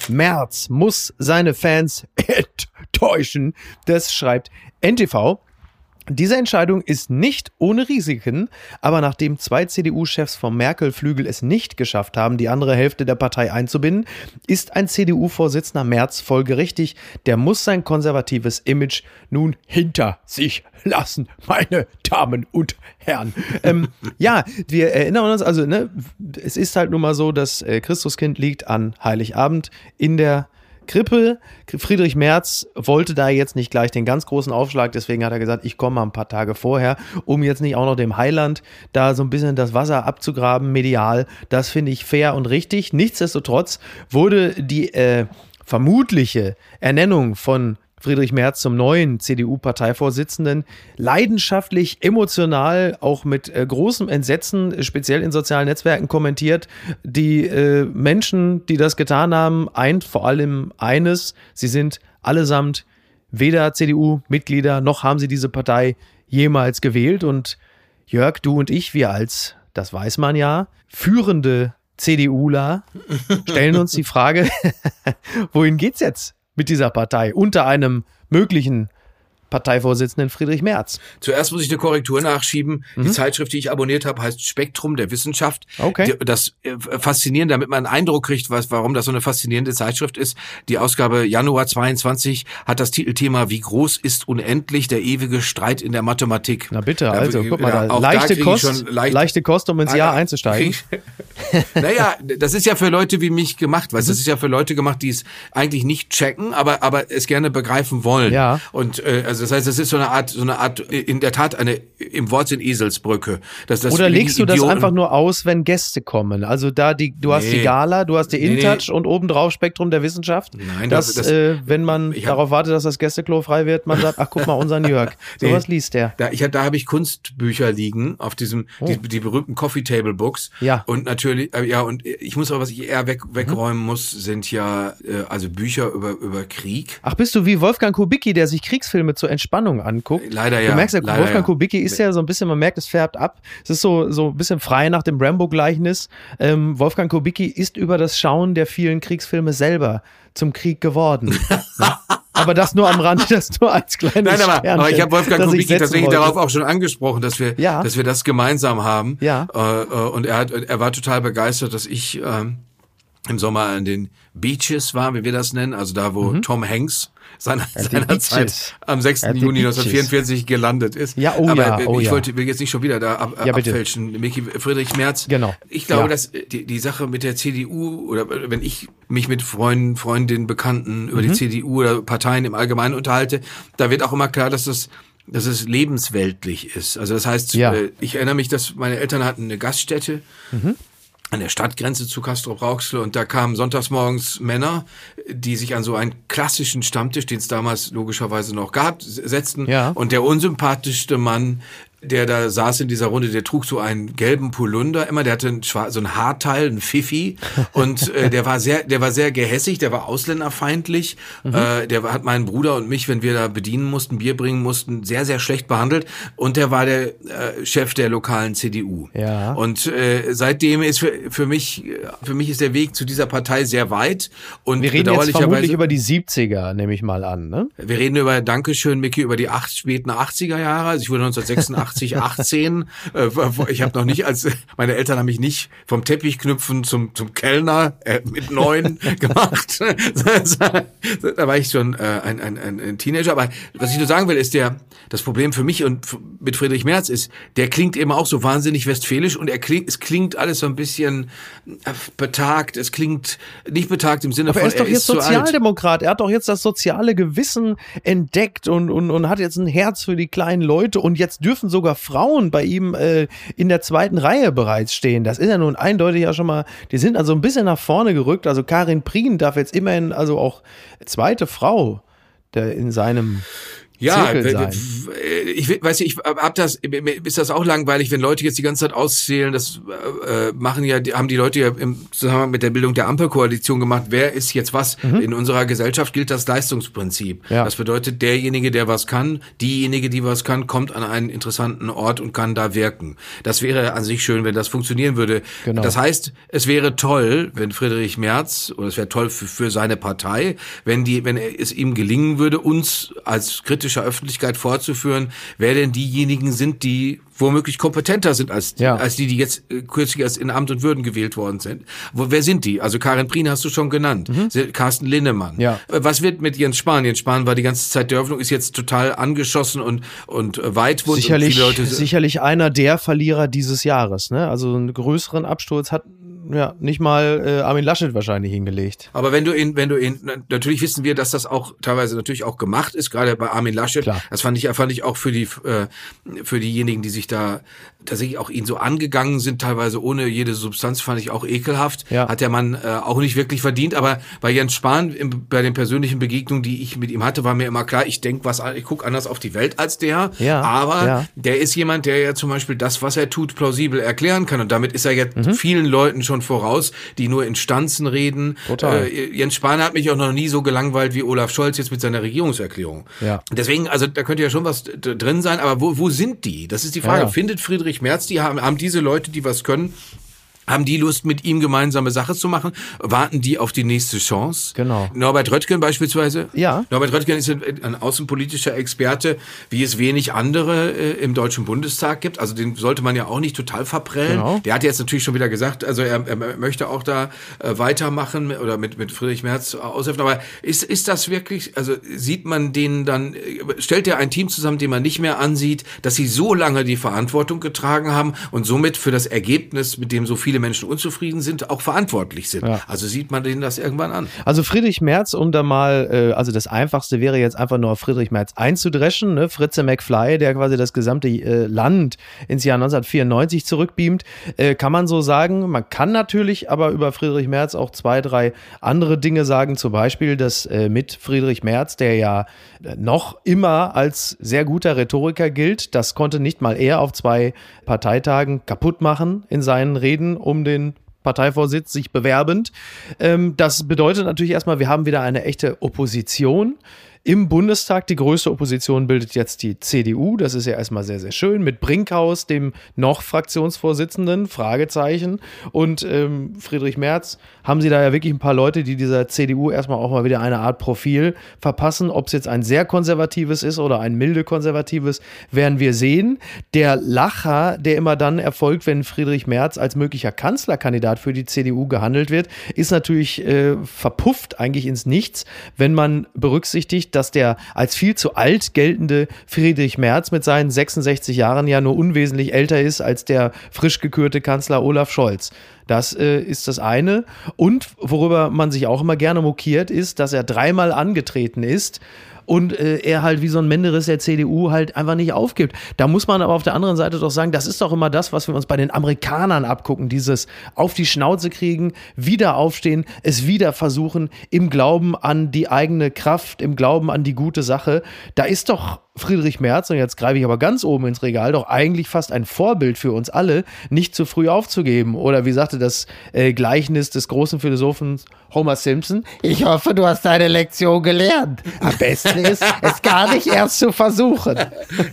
März muss seine Fans enttäuschen. Das schreibt NTV. Diese Entscheidung ist nicht ohne Risiken, aber nachdem zwei CDU-Chefs vom Merkel-Flügel es nicht geschafft haben, die andere Hälfte der Partei einzubinden, ist ein CDU-Vorsitzender Merz folgerichtig. Der muss sein konservatives Image nun hinter sich lassen, meine Damen und Herren. ähm, ja, wir erinnern uns, also ne, es ist halt nun mal so, das äh, Christuskind liegt an Heiligabend in der Krippe. Friedrich Merz wollte da jetzt nicht gleich den ganz großen Aufschlag, deswegen hat er gesagt, ich komme mal ein paar Tage vorher, um jetzt nicht auch noch dem Heiland da so ein bisschen das Wasser abzugraben, medial. Das finde ich fair und richtig. Nichtsdestotrotz wurde die äh, vermutliche Ernennung von Friedrich Merz zum neuen CDU-Parteivorsitzenden leidenschaftlich, emotional, auch mit äh, großem Entsetzen, speziell in sozialen Netzwerken kommentiert. Die äh, Menschen, die das getan haben, eint vor allem eines, sie sind allesamt weder CDU-Mitglieder noch haben sie diese Partei jemals gewählt. Und Jörg, du und ich, wir als, das weiß man ja, führende CDUler stellen uns die Frage, wohin geht's jetzt mit dieser Partei unter einem möglichen Parteivorsitzenden Friedrich Merz. Zuerst muss ich eine Korrektur nachschieben. Mhm. Die Zeitschrift, die ich abonniert habe, heißt Spektrum der Wissenschaft. Okay. Das äh, Faszinierende, damit man einen Eindruck kriegt, was, warum das so eine faszinierende Zeitschrift ist. Die Ausgabe Januar 22 hat das Titelthema Wie groß ist unendlich der ewige Streit in der Mathematik. Na bitte, also, da, guck mal, da, leichte, da Kost, leicht, leichte Kost, um ins ah, Jahr einzusteigen. naja, das ist ja für Leute wie mich gemacht, weil mhm. das ist ja für Leute gemacht, die es eigentlich nicht checken, aber, aber es gerne begreifen wollen. Ja. Und äh, also das heißt, es ist so eine Art, so eine Art, in der Tat eine im Wortsinn Eselsbrücke. Dass das Oder legst du das einfach nur aus, wenn Gäste kommen? Also da die, du hast nee. die Gala, du hast die InTouch nee. und obendrauf Spektrum der Wissenschaft. Nein, dass, das, äh, wenn man darauf wartet, dass das Gästeklo frei wird, man sagt, ach guck mal, unseren Jörg. So nee. was liest der. Da, ich, da habe ich Kunstbücher liegen auf diesem, oh. die, die berühmten Coffee Table Books. Ja. Und natürlich, äh, ja, und ich muss aber, was ich eher weg, wegräumen mhm. muss, sind ja äh, also Bücher über, über Krieg. Ach, bist du wie Wolfgang Kubicki, der sich Kriegsfilme zur Entspannung anguckt? Leider ja. Du merkst ja, Wolfgang ja. Kubicki ist ja so ein bisschen, man merkt, es färbt ab. Es ist so, so ein bisschen frei nach dem Rambo-Gleichnis. Ähm, Wolfgang Kubicki ist über das Schauen der vielen Kriegsfilme selber zum Krieg geworden. aber das nur am Rand, das nur als kleines Nein, aber, aber ich habe Wolfgang Kubicki tatsächlich wollte. darauf auch schon angesprochen, dass wir, ja. dass wir das gemeinsam haben. Ja. Äh, äh, und er hat, er war total begeistert, dass ich ähm, im Sommer an den Beaches war, wie wir das nennen, also da, wo Mhm. Tom Hanks seiner, the seinerzeit beaches. am 6. At the Juni beaches. 1944 gelandet ist. Ja, oh Aber ja, äh, oh ich ja. wollte, will jetzt nicht schon wieder da ab, Ja, abfälschen. Micky Friedrich Merz. Genau. Ich glaube, Ja. dass die, die Sache mit der CDU oder wenn ich mich mit Freunden, Freundinnen, Bekannten über Mhm. die CDU oder Parteien im Allgemeinen unterhalte, da wird auch immer klar, dass das dass es lebensweltlich ist. Also das heißt, Ja. äh, ich erinnere mich, dass meine Eltern hatten eine Gaststätte an der Stadtgrenze zu Castro Rauxel und da kamen sonntags morgens Männer, die sich an so einen klassischen Stammtisch, den es damals logischerweise noch gab, setzten Ja. und der unsympathischste Mann der da saß in dieser Runde, der trug so einen gelben Polunder immer, der hatte ein schwar- so ein Haarteil, ein Fifi und äh, der war sehr, der war sehr gehässig, der war ausländerfeindlich, äh, der hat meinen Bruder und mich, wenn wir da bedienen mussten, Bier bringen mussten, sehr, sehr schlecht behandelt und der war der äh, Chef der lokalen CDU. Ja. Und äh, seitdem ist für, für mich, für mich ist der Weg zu dieser Partei sehr weit und Wir reden jetzt vermutlich über die 70er, nehme ich mal an, ne? wir reden über, Dankeschön, Micky, über die acht, späten 80er Jahre. Also ich wurde 1986, 18. Äh, ich habe noch nicht als, meine Eltern haben mich nicht vom Teppichknüpfen zum, zum Kellner äh, mit neun gemacht. da war ich schon äh, ein, ein, ein, Teenager. Aber was ich nur sagen will, ist der, das Problem für mich und mit Friedrich Merz ist, der klingt eben auch so wahnsinnig westfälisch und er klingt, es klingt alles so ein bisschen äh, betagt. Es klingt nicht betagt im Sinne Aber von, er ist doch jetzt alt. Sozialdemokrat. Er hat doch jetzt das soziale Gewissen entdeckt und, und, und hat jetzt ein Herz für die kleinen Leute. Und jetzt dürfen sogar Frauen bei ihm äh, in der zweiten Reihe bereits stehen. Das ist ja nun eindeutig ja schon mal, die sind also ein bisschen nach vorne gerückt. Also Karin Prien darf jetzt immerhin also auch zweite Frau der in seinem Ja, ich weiß nicht, ich hab das, ist das auch langweilig, wenn Leute jetzt die ganze Zeit auszählen, das äh, machen ja, haben die Leute ja im Zusammenhang mit der Bildung der Ampelkoalition gemacht, wer ist jetzt was? In unserer Gesellschaft gilt das Leistungsprinzip. Mhm. Ja. Das bedeutet, derjenige, der was kann, diejenige, die was kann, kommt an einen interessanten Ort und kann da wirken. Das wäre an sich schön, wenn das funktionieren würde. Genau. Das heißt, es wäre toll, wenn Friedrich Merz, oder es wäre toll für, für seine Partei, wenn die, wenn es ihm gelingen würde, uns als kritischer Öffentlichkeit vorzuführen, wer denn diejenigen sind, die womöglich kompetenter sind als, Ja. als die, die jetzt äh, kürzlich erst in Amt und Würden gewählt worden sind. Wo, wer sind die? Also Karin Prien hast du schon genannt. Se- Carsten Linnemann. Mhm. Ja. Äh, Was wird mit Jens Spahn? Jens Spahn war die ganze Zeit der Öffnung, ist jetzt total angeschossen und, und äh, weitwund. sicherlich, und sicherlich einer der Verlierer dieses Jahres. Ne? Also einen größeren Absturz hat ja nicht mal äh, Armin Laschet wahrscheinlich hingelegt. Aber wenn du ihn, wenn du ihn, na- natürlich wissen wir, dass das auch teilweise natürlich auch gemacht ist, gerade bei Armin Laschet. Klar. Das fand ich, fand ich auch für die, äh, für diejenigen, die sich da tatsächlich auch ihn so angegangen sind, teilweise ohne jede Substanz, fand ich auch ekelhaft. Ja. Hat der Mann äh, auch nicht wirklich verdient. Aber bei Jens Spahn, im, bei den persönlichen Begegnungen, die ich mit ihm hatte, war mir immer klar, ich denke was, ich gucke anders auf die Welt als der. Ja, Aber ja. der ist jemand, der ja zum Beispiel das, was er tut, plausibel erklären kann. Und damit ist er jetzt Mhm. vielen Leuten schon voraus, die nur in Stanzen reden. Total. Äh, Jens Spahn hat mich auch noch nie so gelangweilt wie Olaf Scholz jetzt mit seiner Regierungserklärung. Ja. Deswegen, also da könnte ja schon was drin sein, aber wo, wo sind die? Das ist die Frage. Findet Friedrich Merz, die haben, haben diese Leute, die was können, haben die Lust, mit ihm gemeinsame Sache zu machen? Warten die auf die nächste Chance? Genau. Norbert Röttgen beispielsweise. Ja. Norbert Röttgen ist ein, außenpolitischer Experte, wie es wenig andere äh, im Deutschen Bundestag gibt. Also den sollte man ja auch nicht total verprellen. Genau. Der hat jetzt natürlich schon wieder gesagt, also er, er möchte auch da äh, weitermachen oder mit, mit Friedrich Merz aushelfen. Aber ist, ist das wirklich, also sieht man den dann, äh, stellt er ein Team zusammen, den man nicht mehr ansieht, dass sie so lange die Verantwortung getragen haben und somit für das Ergebnis, mit dem so viele Menschen unzufrieden sind, auch verantwortlich sind. Ja. Also sieht man denen das irgendwann an. Also Friedrich Merz, um da mal, äh, also das Einfachste wäre jetzt einfach nur auf Friedrich Merz einzudreschen, ne? Fritze McFly, der quasi das gesamte äh, Land ins Jahr 1994 zurückbeamt, äh, kann man so sagen. Man kann natürlich aber über Friedrich Merz auch zwei, drei andere Dinge sagen, zum Beispiel, dass mit Friedrich Merz, der ja noch immer als sehr guter Rhetoriker gilt, das konnte nicht mal er auf zwei Parteitagen kaputt machen in seinen Reden um den Parteivorsitz sich bewerbend. Ähm, das bedeutet natürlich erstmal, wir haben wieder eine echte Opposition Im Bundestag die größte Opposition bildet jetzt die CDU. Das ist ja erstmal sehr, sehr schön. Mit Brinkhaus, dem noch Fraktionsvorsitzenden, Fragezeichen. Und ähm, Friedrich Merz haben sie da ja wirklich ein paar Leute, die dieser CDU erstmal auch mal wieder eine Art Profil verpassen. Ob es jetzt ein sehr konservatives ist oder ein milde konservatives, werden wir sehen. Der Lacher, der immer dann erfolgt, wenn Friedrich Merz als möglicher Kanzlerkandidat für die CDU gehandelt wird, ist natürlich äh, verpufft eigentlich ins Nichts, wenn man berücksichtigt, dass der als viel zu alt geltende Friedrich Merz mit seinen 66 Jahren ja nur unwesentlich älter ist als der frisch gekürte Kanzler Olaf Scholz. Das äh, ist das eine. Und worüber man sich auch immer gerne mokiert, ist, dass er dreimal angetreten ist und äh, er halt wie so ein Menderes der CDU halt einfach nicht aufgibt. Da muss man aber auf der anderen Seite doch sagen, das ist doch immer das, was wir uns bei den Amerikanern abgucken, dieses auf die Schnauze kriegen, wieder aufstehen, es wieder versuchen, im Glauben an die eigene Kraft, im Glauben an die gute Sache. Da ist doch Friedrich Merz, und jetzt greife ich aber ganz oben ins Regal, doch eigentlich fast ein Vorbild für uns alle, nicht zu früh aufzugeben. Oder wie sagte das äh, Gleichnis des großen Philosophen Homer Simpson? Ich hoffe, du hast deine Lektion gelernt. Am besten ist, es gar nicht erst zu versuchen.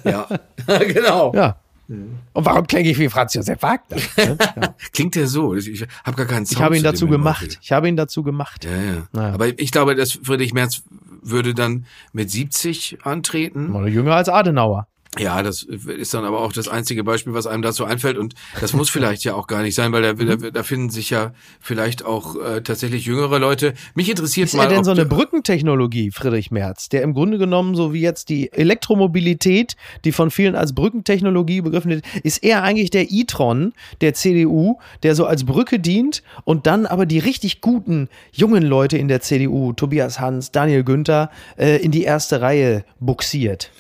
Ja, genau. Ja. Und warum klinge ich wie Franz Josef Wagner? Ja. Klingt ja so. Ich habe gar keinen Sound Ich habe ihn zu dazu gemacht. Ich habe ihn dazu gemacht. Ja, ja. Naja. Aber ich glaube, dass Friedrich Merz würde dann mit 70 antreten. Oder jünger als Adenauer. Ja, das ist dann aber auch das einzige Beispiel, was einem dazu einfällt. Und das muss vielleicht ja auch gar nicht sein, weil da, da, da finden sich ja vielleicht auch äh, tatsächlich jüngere Leute. Mich interessiert Ist mal. er denn so eine Brückentechnologie, Friedrich Merz, der im Grunde genommen, so wie jetzt die Elektromobilität, die von vielen als Brückentechnologie begriffen wird, ist er eigentlich der e-tron der CDU, der so als Brücke dient und dann aber die richtig guten jungen Leute in der CDU, Tobias Hans, Daniel Günther, äh, in die erste Reihe buxiert.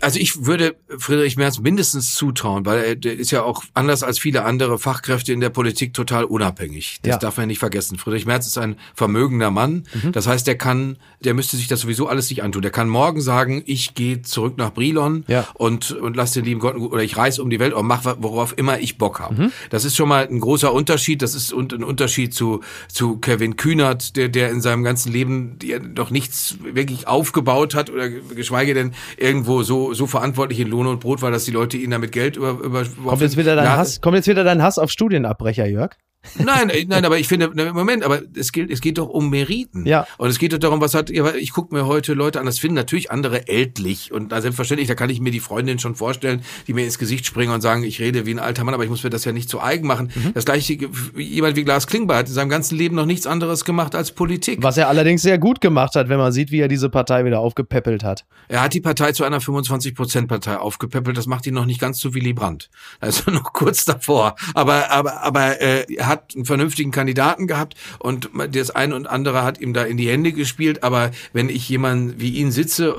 Also ich würde Friedrich Merz mindestens zutrauen, weil er ist ja auch anders als viele andere Fachkräfte in der Politik total unabhängig. Das Ja. darf man nicht vergessen. Friedrich Merz ist ein vermögender Mann. Mhm. Das heißt, der kann, der müsste sich das sowieso alles nicht antun. Der kann morgen sagen, ich gehe zurück nach Brilon Ja. und, und lass den lieben Gott, oder ich reise um die Welt und mach, worauf immer ich Bock habe. Mhm. Das ist schon mal ein großer Unterschied. Das ist ein Unterschied zu, zu Kevin Kühnert, der, der in seinem ganzen Leben noch nichts wirklich aufgebaut hat oder geschweige denn irgendwo so, so verantwortlich in Lohn und Brot war, dass die Leute ihn damit Geld über, über Kommt jetzt wieder dein Hass, kommt jetzt wieder dein Hass auf Studienabbrecher, Jörg? Nein, äh, nein, aber ich finde, na, Moment, aber es geht, es geht doch um Meriten. Ja. Und es geht doch darum, was hat, ich gucke mir heute Leute an, das finden natürlich andere ältlich. Und da selbstverständlich, da kann ich mir die Freundin schon vorstellen, die mir ins Gesicht springen und sagen, ich rede wie ein alter Mann, aber ich muss mir das ja nicht zu eigen machen. Mhm. Das gleiche, jemand wie Lars Klingbeil hat in seinem ganzen Leben noch nichts anderes gemacht als Politik. Was er allerdings sehr gut gemacht hat, wenn man sieht, wie er diese Partei wieder aufgepäppelt hat. Er hat die Partei zu einer 25-Prozent-Partei aufgepäppelt. Das macht ihn noch nicht ganz so Willy Brandt. Also noch kurz davor. Aber, aber, aber äh, hat einen vernünftigen Kandidaten gehabt und das eine und andere hat ihm da in die Hände gespielt. Aber wenn ich jemanden wie ihn sitze,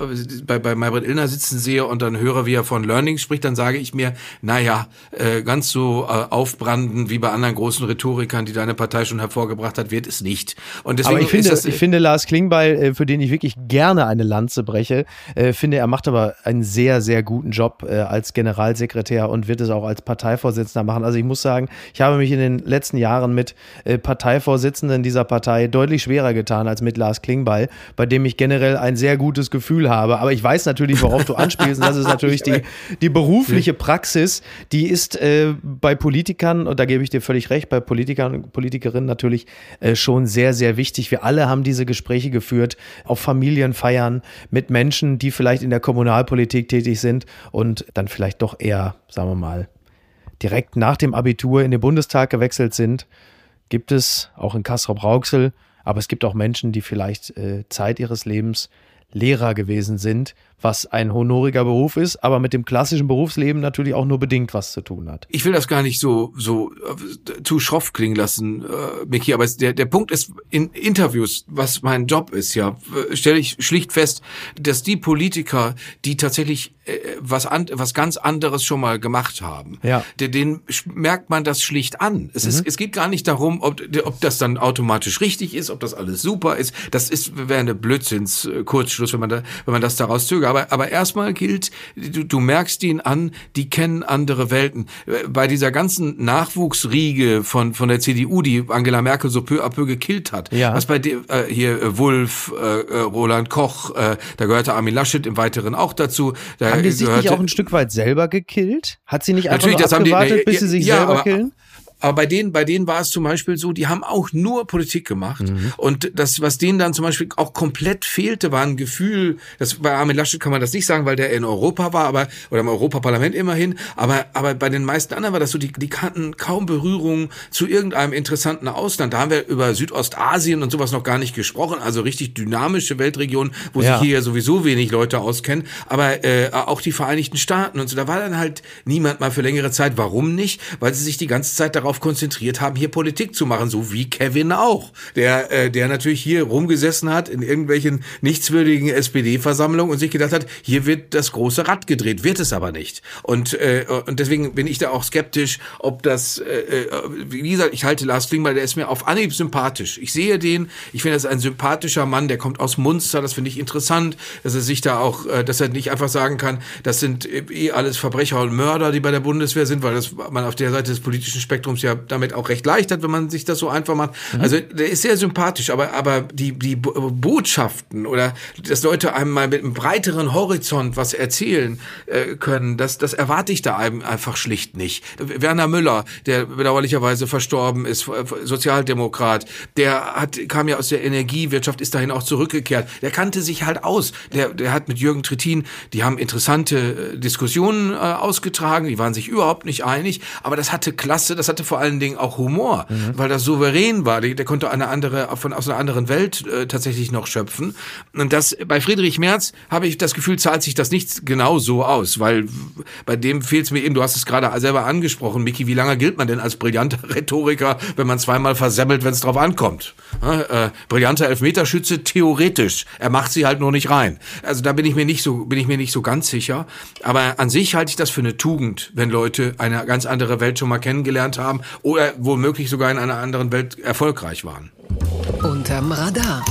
bei, bei Maybrit Illner sitzen sehe und dann höre, wie er von Learnings spricht, dann sage ich mir, naja, äh, ganz so äh, aufbranden wie bei anderen großen Rhetorikern, die deine Partei schon hervorgebracht hat, wird es nicht. Und deswegen Aber ich finde, das, ich finde Lars Klingbeil, äh, für den ich wirklich gerne eine Lanze breche, äh, finde, er macht aber einen sehr, sehr guten Job äh, als Generalsekretär und wird es auch als Parteivorsitzender machen. Also ich muss sagen, ich habe mich in den letzten Jahren mit äh, Parteivorsitzenden dieser Partei deutlich schwerer getan als mit Lars Klingbeil, bei dem ich generell ein sehr gutes Gefühl habe. Aber ich weiß natürlich, worauf du anspielst. Und das ist natürlich die, die berufliche Praxis, die ist äh, bei Politikern, und da gebe ich dir völlig recht, bei Politikern und Politikerinnen natürlich äh, schon sehr, sehr wichtig. Wir alle haben diese Gespräche geführt auf Familienfeiern mit Menschen, die vielleicht in der Kommunalpolitik tätig sind und dann vielleicht doch eher, sagen wir mal, direkt nach dem Abitur in den Bundestag gewechselt sind. Gibt es auch in Kastrop-Rauxel, aber es gibt auch Menschen, die vielleicht äh, Zeit ihres Lebens Lehrer gewesen sind, was ein honoriger Beruf ist, aber mit dem klassischen Berufsleben natürlich auch nur bedingt was zu tun hat. ich will das gar nicht so so äh, zu schroff klingen lassen, äh, Micky, aber es, der der Punkt ist in Interviews, was mein Job ist, ja, stelle ich schlicht fest, dass die Politiker, die tatsächlich äh, was an, was ganz anderes schon mal gemacht haben, Ja. de- denen merkt man das schlicht an. Es ist es geht gar nicht darum, ob ob das dann automatisch richtig ist, ob das alles super ist. Das ist wäre eine Blödsinns äh, wenn man da wenn man das daraus zögert. Aber, aber erstmal gilt, du, du merkst ihn an, die kennen andere Welten. Bei dieser ganzen Nachwuchsriege von, von der CDU, die Angela Merkel so peu à peu gekillt hat, Ja. was bei dem, äh, hier äh, Wulff, äh, äh, Roland Koch, äh, da gehörte Armin Laschet im Weiteren auch dazu. Da Haben die sich nicht gehörte- auch ein Stück weit selber gekillt? Hat sie nicht einfach Natürlich, das haben die- abgewartet, nee, bis sie sich ja, selber aber- killen? Aber bei denen, bei denen war es zum Beispiel so, die haben auch nur Politik gemacht. Und das, was denen dann zum Beispiel auch komplett fehlte, war ein Gefühl, das bei Armin Laschet kann man das nicht sagen, weil der in Europa war, aber, oder im Europaparlament immerhin. Aber, aber bei den meisten anderen war das so, die, die kannten kaum Berührung zu irgendeinem interessanten Ausland. Da haben wir über Südostasien und sowas noch gar nicht gesprochen. Also richtig dynamische Weltregionen, wo Ja. sich hier sowieso wenig Leute auskennen. Aber äh, auch die Vereinigten Staaten und so, da war dann halt niemand mal für längere Zeit. Warum nicht? Weil sie sich die ganze Zeit darauf konzentriert haben, hier Politik zu machen, so wie Kevin auch, der, äh, der natürlich hier rumgesessen hat in irgendwelchen nichtswürdigen SPD-Versammlungen und sich gedacht hat, hier wird das große Rad gedreht, wird es aber nicht. Und, äh, und deswegen bin ich da auch skeptisch, ob das, äh, äh, wie gesagt, ich halte Lars Klingbeil, der ist mir auf Anhieb sympathisch. Ich sehe den, ich finde, das ist ein sympathischer Mann, der kommt aus Munster, das finde ich interessant, dass er sich da auch, äh, dass er nicht einfach sagen kann, das sind eh alles Verbrecher und Mörder, die bei der Bundeswehr sind, weil das man auf der Seite des politischen Spektrums ja damit auch recht leicht hat, wenn man sich das so einfach macht. Also der ist sehr sympathisch, aber, aber die, die Bo- Botschaften oder dass Leute einem mal mit einem breiteren Horizont was erzählen äh, können, das, das erwarte ich da einfach schlicht nicht. Werner Müller, der bedauerlicherweise verstorben ist, Sozialdemokrat, der hat, kam ja aus der Energiewirtschaft, ist dahin auch zurückgekehrt. Der kannte sich halt aus. Der, der hat mit Jürgen Trittin, die haben interessante äh, Diskussionen äh, ausgetragen, die waren sich überhaupt nicht einig, aber das hatte Klasse, das hatte vor allen Dingen auch Humor, weil das souverän war. Der, der konnte eine andere, von aus einer anderen Welt äh, tatsächlich noch schöpfen. Und das bei Friedrich Merz habe ich das Gefühl, zahlt sich das nicht genau so aus, weil bei dem fehlt es mir eben, du hast es gerade selber angesprochen, Miki, wie lange gilt man denn als brillanter Rhetoriker, wenn man zweimal versemmelt, wenn es drauf ankommt? Ja, äh, brillanter Elfmeterschütze, theoretisch. Er macht sie halt nur nicht rein. Also da bin ich mir nicht so, bin ich mir nicht so ganz sicher. Aber an sich halte ich das für eine Tugend, wenn Leute eine ganz andere Welt schon mal kennengelernt haben oder womöglich sogar in einer anderen Welt erfolgreich waren. Unterm Radar.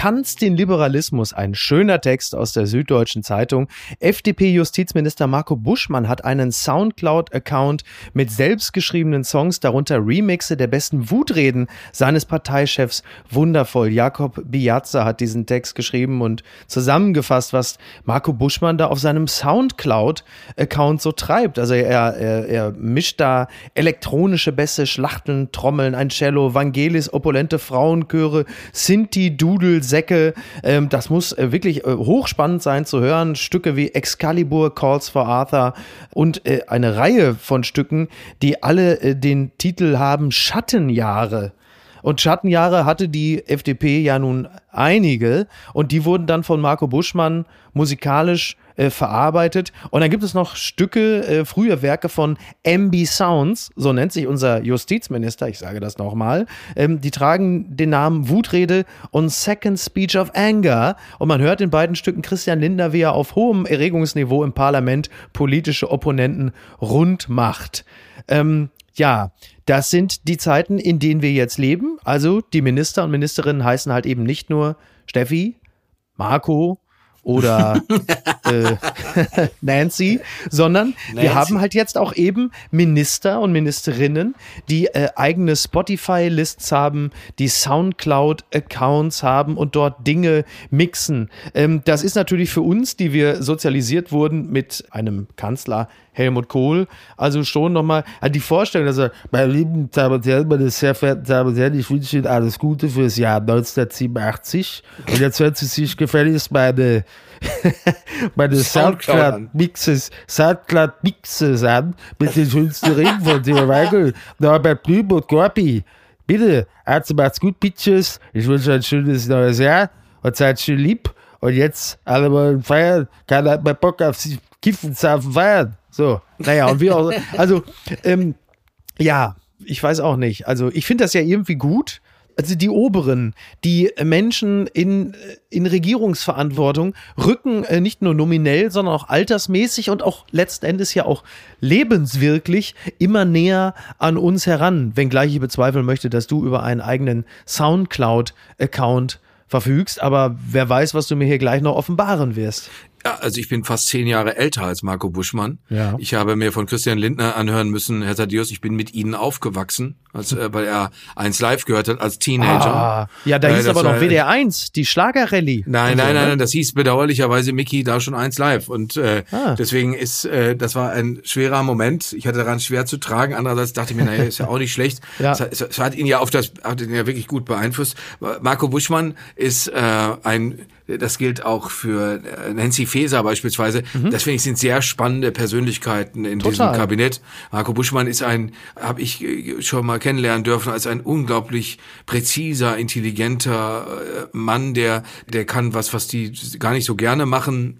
Tanzt den Liberalismus, ein schöner Text aus der Süddeutschen Zeitung. FDP-Justizminister Marco Buschmann hat einen Soundcloud-Account mit selbstgeschriebenen Songs, darunter Remixe der besten Wutreden seines Parteichefs. Wundervoll. Jakob Biazza hat diesen Text geschrieben und zusammengefasst, was Marco Buschmann da auf seinem Soundcloud-Account so treibt. Also er, er, er mischt da elektronische Bässe, Schlachteln, Trommeln, ein Cello, Vangelis, opulente Frauenchöre, Sinti, Dudel, Säcke. Ähm, das muss äh, wirklich äh, hochspannend sein zu hören. Stücke wie Excalibur, Calls for Arthur und äh, eine Reihe von Stücken, die alle äh, den Titel haben Schattenjahre. Und Schattenjahre hatte die FDP ja nun einige und die wurden dann von Marco Buschmann musikalisch äh, verarbeitet. Und dann gibt es noch Stücke, äh, frühe Werke von MB Sounds, so nennt sich unser Justizminister, ich sage das nochmal. Ähm, die tragen den Namen Wutrede und Second Speech of Anger. Und man hört in beiden Stücken Christian Lindner, wie er auf hohem Erregungsniveau im Parlament politische Opponenten rund macht. Ähm, ja, das sind die Zeiten, in denen wir jetzt leben. Also die Minister und Ministerinnen heißen halt eben nicht nur Steffi, Marco oder äh, Nancy, sondern wir Nancy. haben halt jetzt auch eben Minister und Ministerinnen, die äh, eigene Spotify-Lists haben, die Soundcloud-Accounts haben und dort Dinge mixen. Ähm, das ist natürlich für uns, die wir sozialisiert wurden mit einem Kanzler Helmut Kohl, also schon nochmal also die Vorstellung, dass er, meine lieben Damen und Herren, meine sehr verehrten Damen und Herren, ich wünsche Ihnen alles Gute fürs Jahr 1987 und jetzt hört Sie sich gefälligst meine meine. Soundcloud-Mixes, Soundcloud-Mixes an mit den schönsten Ringen von Theo Weigel, Norbert Blüm und Gorpi. Bitte, also macht's gut, Bitches. Ich wünsche ein schönes neues Jahr und seid schön lieb. Und jetzt alle mal feiern. Keiner hat mehr Bock auf sich kiffen, saufen, feiern. So, naja, und wir auch. Also, ähm, ja, ich weiß auch nicht. Also, ich finde das ja irgendwie gut. Also die Oberen, die Menschen in, in Regierungsverantwortung rücken äh, nicht nur nominell, sondern auch altersmäßig und auch letzten Endes ja auch lebenswirklich immer näher an uns heran. Wenngleich ich bezweifeln möchte, dass du über einen eigenen Soundcloud-Account verfügst, aber wer weiß, was du mir hier gleich noch offenbaren wirst. Ja, also ich bin fast zehn Jahre älter als Marco Buschmann. Ja. Ich habe mir von Christian Lindner anhören müssen, Herr Thaddeus, ich bin mit Ihnen aufgewachsen, als, äh, weil er eins live gehört hat als Teenager. Ah, ja, da Äh, hieß aber noch WDR 1, die Schlagerrallye. Nein, Und so, nein, nein, ne? nein, das hieß bedauerlicherweise Mickey da schon eins live und äh, Ah. deswegen ist äh, das war ein schwerer Moment. Ich hatte daran schwer zu tragen. Andererseits dachte ich mir, naja, ist ja auch nicht schlecht. Ja. Es, hat- es, es hat ihn ja auf das hat ihn ja wirklich gut beeinflusst. Marco Buschmann ist äh, ein das gilt auch für äh, Nancy Faeser beispielsweise. Das finde ich sind sehr spannende Persönlichkeiten in diesem Mhm. Total. Kabinett. Marco Buschmann ist ein, habe ich äh, schon mal kennenlernen dürfen, als ein unglaublich präziser, intelligenter äh, Mann, der, der kann was, was die gar nicht so gerne machen,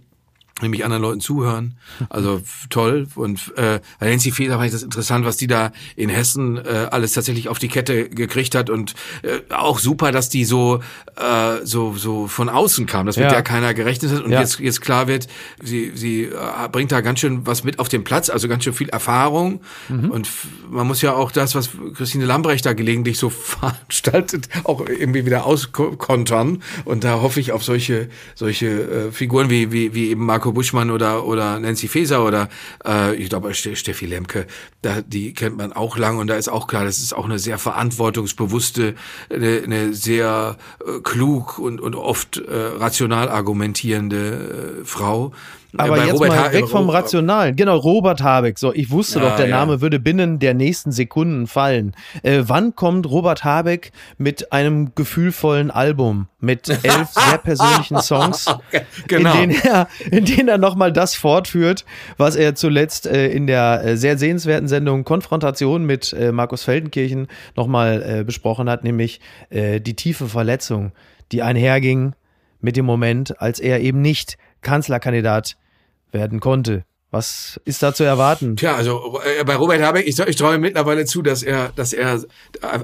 nämlich anderen Leuten zuhören. Also toll. Und äh, Nancy Faeser fand ich das interessant, was die da in Hessen äh, alles tatsächlich auf die Kette gekriegt hat. Und äh, auch super, dass die so, äh, so, so von außen kam, dass mit Ja. der keiner gerechnet hat. Und Ja. jetzt, jetzt klar wird, sie, sie äh, bringt da ganz schön was mit auf den Platz, also ganz schön viel Erfahrung. Mhm. Und man muss ja auch das, was Christine Lambrecht da gelegentlich so veranstaltet, auch irgendwie wieder auskontern. Und da hoffe ich auf solche, solche äh, Figuren wie, wie, wie eben Marco Buschmann oder, oder Nancy Faeser oder äh, ich glaube Ste- Steffi Lemke, da, die kennt man auch lang und da ist auch klar, das ist auch eine sehr verantwortungsbewusste, eine, eine sehr äh, klug und, und oft äh, rational argumentierende äh, Frau. Aber jetzt Robert mal weg vom Rationalen. Genau, Robert Habeck. So, ich wusste Ja, doch, der ja. Name würde binnen der nächsten Sekunden fallen. Äh, wann kommt Robert Habeck mit einem gefühlvollen Album mit elf sehr persönlichen Songs, Genau. in denen er, in denen er nochmal das fortführt, was er zuletzt äh, in der äh, sehr sehenswerten Sendung Konfrontation mit äh, Markus Feldenkirchen nochmal äh, besprochen hat, nämlich äh, die tiefe Verletzung, die einherging mit dem Moment, als er eben nicht Kanzlerkandidat werden konnte. Was ist da zu erwarten? Tja, also äh, bei Robert Habeck, ich, ich traue ihm mittlerweile zu, dass er, dass er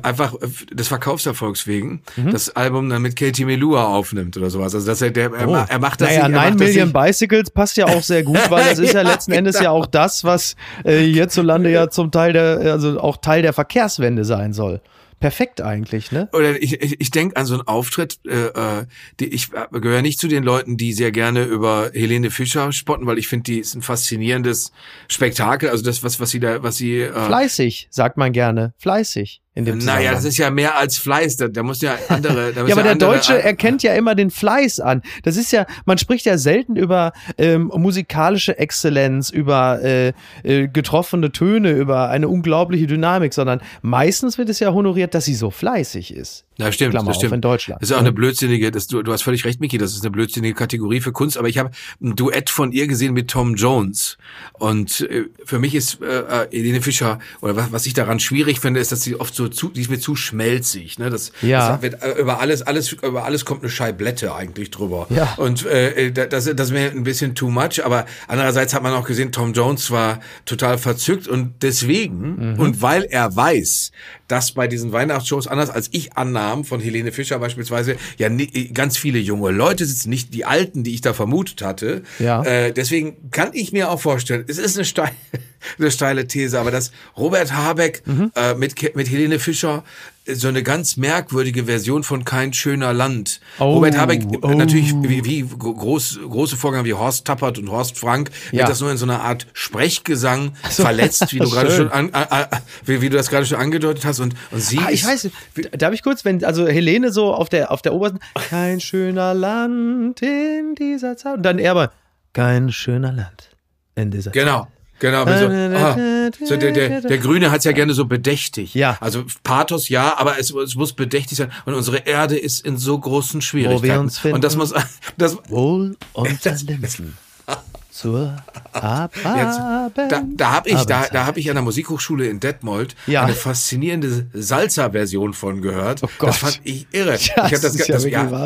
einfach des Verkaufserfolgs wegen Mhm. das Album dann mit Katie Melua aufnimmt oder sowas. Also dass er, der, er, ma- er macht das Oh. naja, nicht, Nine Million Bicycles passt ja auch sehr gut, weil das ist ja, Ja, letzten Endes ja genau. auch das, was äh, hierzulande ja zum Teil der, also auch Teil der Verkehrswende sein soll. Perfekt eigentlich, ne? Oder ich, ich, ich denke an so einen Auftritt, äh, äh, die, ich äh, gehöre nicht zu den Leuten, die sehr gerne über Helene Fischer spotten, weil ich finde, die ist ein faszinierendes Spektakel. Also das, was, was sie da, was sie. Äh, Fleißig, sagt man gerne. Fleißig in dem naja, das ist ja mehr als Fleiß. Da, da muss ja andere. Da Ja, aber der andere, Deutsche erkennt ja immer den Fleiß an. Das ist ja, man spricht ja selten über ähm, musikalische Exzellenz, über äh, äh, getroffene Töne, über eine unglaubliche Dynamik, sondern meistens wird es ja honoriert, dass sie so fleißig ist. Ja, stimmt, Klammer das stimmt. in Deutschland. Das ist auch eine blödsinige, das, du, du hast völlig recht, Miki, das ist eine blödsinnige Kategorie für Kunst, aber ich habe ein Duett von ihr gesehen mit Tom Jones. Und äh, für mich ist äh, äh, Helene Fischer, oder was, was ich daran schwierig finde, ist, dass sie oft so zu, die ist mir zu schmelzig. Ne? Das, Ja. das wird, äh, über alles, alles, über alles kommt eine Scheiblette eigentlich drüber. Ja. Und äh, da- das, das ist mir ein bisschen too much, aber andererseits hat man auch gesehen, Tom Jones war total verzückt und deswegen, Mhm. und weil er weiß, dass bei diesen Weihnachtsshows, anders als ich annahm, von Helene Fischer beispielsweise, ja ni- ganz viele junge Leute sitzen, nicht die Alten, die ich da vermutet hatte. Ja. Äh, deswegen kann ich mir auch vorstellen, es ist eine steile, eine steile These, aber dass Robert Habeck Mhm. äh, mit, mit Helene Fischer so eine ganz merkwürdige Version von Kein schöner Land. Oh, Robert Habeck, oh. natürlich wie, wie groß, große Vorgänger wie Horst Tappert und Horst Frank, wird Ja. das nur in so einer Art Sprechgesang verletzt, wie du gerade schon an, äh, wie, wie du das gerade schon angedeutet hast. Und, und sie Ah, ich ist, weiß, darf ich kurz, wenn, also Helene so auf der, auf der obersten, kein schöner Land in dieser Zeit. Und dann er aber, kein schöner Land in dieser Zeit. Genau. Genau, so, ah, so der, der, der Grüne hat's ja gerne so bedächtig. Ja. Also Pathos ja, aber es, es muss bedächtig sein. Und unsere Erde ist in so großen Schwierigkeiten. uns finden. Und das muss, das, Wohl unter Linsen zur Abend. da, da habe ich, da, da habe ich an der Musikhochschule in Detmold Ja. eine faszinierende Salsa-Version von gehört. Oh Gott. Das fand ich irre. Ja, ich habe das das, ist ja das, wirklich ja, da,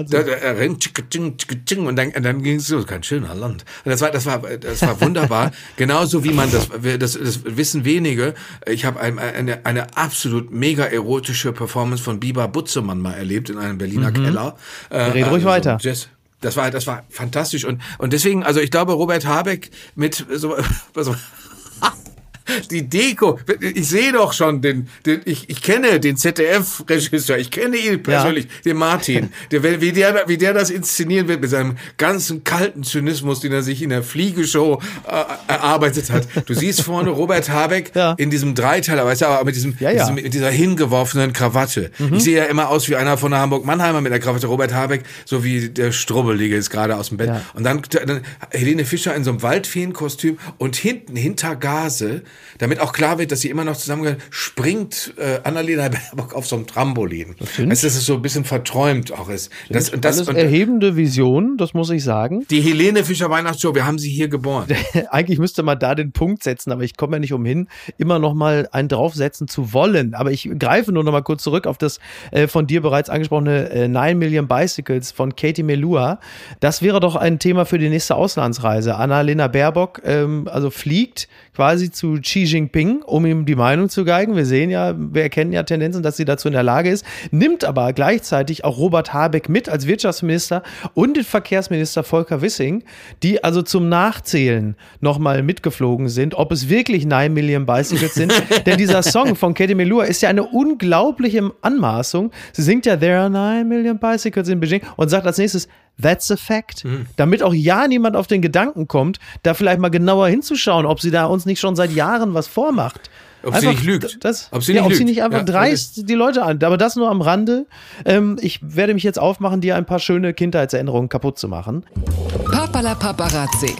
und dann, und dann ging es so, kein schöner Land. Und das war, das war, das war wunderbar. Genauso wie man das, das, das wissen wenige. Ich habe ein, eine, eine absolut mega erotische Performance von Biber Butzemann mal erlebt in einem Berliner Keller. Äh, Mhm. Red ruhig weiter. Jazz. Das war, das war fantastisch. Und, und deswegen, also ich glaube, Robert Habeck mit so, so Die Deko, ich sehe doch schon den, den ich, ich kenne den ZDF-Regisseur, ich kenne ihn persönlich, ja. den Martin, der, wie, der, wie der das inszenieren wird mit seinem ganzen kalten Zynismus, den er sich in der Fliegeshow äh, erarbeitet hat. Du siehst vorne Robert Habeck ja. in diesem Dreiteiler, weißt du, aber mit, diesem, ja, diesem mit dieser hingeworfenen Krawatte. Mhm. Ich sehe ja immer aus wie einer von der Hamburg-Mannheimer mit der Krawatte, Robert Habeck, so wie der Strubbelige ist gerade aus dem Bett. Und dann, dann Helene Fischer in so einem Waldfeenkostüm und hinten, hinter Gase, damit auch klar wird, dass sie immer noch zusammengehören, springt äh, Annalena Baerbock auf so einem Trampolin. Das weißt, dass es so ein bisschen verträumt auch ist. Das, das, das ist erhebende Vision, das muss ich sagen. Die Helene Fischer Weihnachtsshow, wir haben sie hier geboren. Eigentlich müsste man da den Punkt setzen, aber ich komme ja nicht umhin, immer noch mal einen draufsetzen zu wollen. Aber ich greife nur noch mal kurz zurück auf das äh, von dir bereits angesprochene äh, 9 Million Bicycles von Katie Melua. Das wäre doch ein Thema für die nächste Auslandsreise. Annalena Baerbock ähm, also fliegt quasi zu Xi Jinping, um ihm die Meinung zu geigen. Wir sehen ja, wir erkennen ja Tendenzen, dass sie dazu in der Lage ist, nimmt aber gleichzeitig auch Robert Habeck mit als Wirtschaftsminister und den Verkehrsminister Volker Wissing, die also zum Nachzählen nochmal mitgeflogen sind, ob es wirklich 9 Million Bicycles sind. Denn dieser Song von Katie Melua ist ja eine unglaubliche Anmaßung. Sie singt ja There are 9 Million Bicycles in Beijing und sagt als nächstes That's a fact. Mhm. Damit auch ja niemand auf den Gedanken kommt, da vielleicht mal genauer hinzuschauen, ob sie da uns nicht schon seit Jahren was vormacht. Ob einfach, sie nicht lügt. Das, ob sie, ja, nicht, ob lügt. sie nicht einfach ja, dreist die Leute an. Aber das nur am Rande. Ähm, ich werde mich jetzt aufmachen, dir ein paar schöne Kindheitserinnerungen kaputt zu machen. Papala Paparazzi.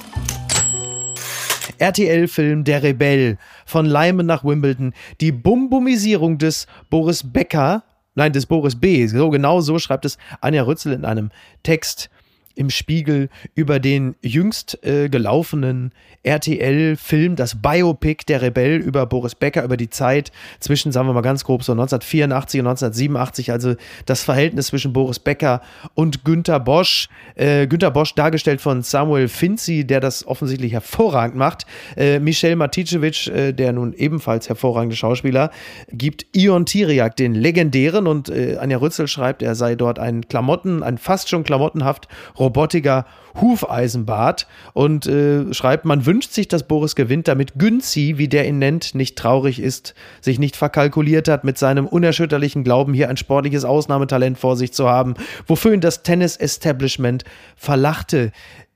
RTL-Film Der Rebell von Leimen nach Wimbledon. Die Bumbumisierung des Boris Becker Nein, des Boris B. So genau so schreibt es Anja Rützel in einem Text im Spiegel über den jüngst äh, gelaufenen RTL-Film, das Biopic der Rebell über Boris Becker, über die Zeit zwischen, sagen wir mal ganz grob, so 1984 und 1987, also das Verhältnis zwischen Boris Becker und Günter Bosch. Äh, Günter Bosch dargestellt von Samuel Finzi, der das offensichtlich hervorragend macht. Äh, Michel Maticevic, äh, der nun ebenfalls hervorragende Schauspieler, gibt Ion Tiriak, den legendären, und äh, Anja Rützel schreibt, er sei dort ein Klamotten, ein fast schon klamottenhaft robotiger Hufeisenbart und äh, schreibt, man wünscht sich, dass Boris gewinnt, damit Günzi, wie der ihn nennt, nicht traurig ist, sich nicht verkalkuliert hat, mit seinem unerschütterlichen Glauben hier ein sportliches Ausnahmetalent vor sich zu haben, wofür ihn das Tennis-Establishment verlachte.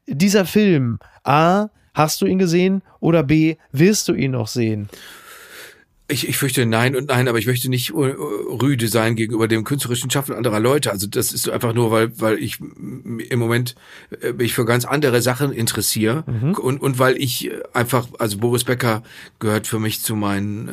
Dieser Film, A, hast du ihn gesehen oder B, wirst du ihn noch sehen? Ich, ich fürchte nein und nein, aber ich möchte nicht rüde sein gegenüber dem künstlerischen Schaffen anderer Leute. Also das ist einfach nur, weil, weil ich im Moment äh, mich für ganz andere Sachen interessiere mhm. und, und weil ich einfach, also Boris Becker gehört für mich zu meinen, äh,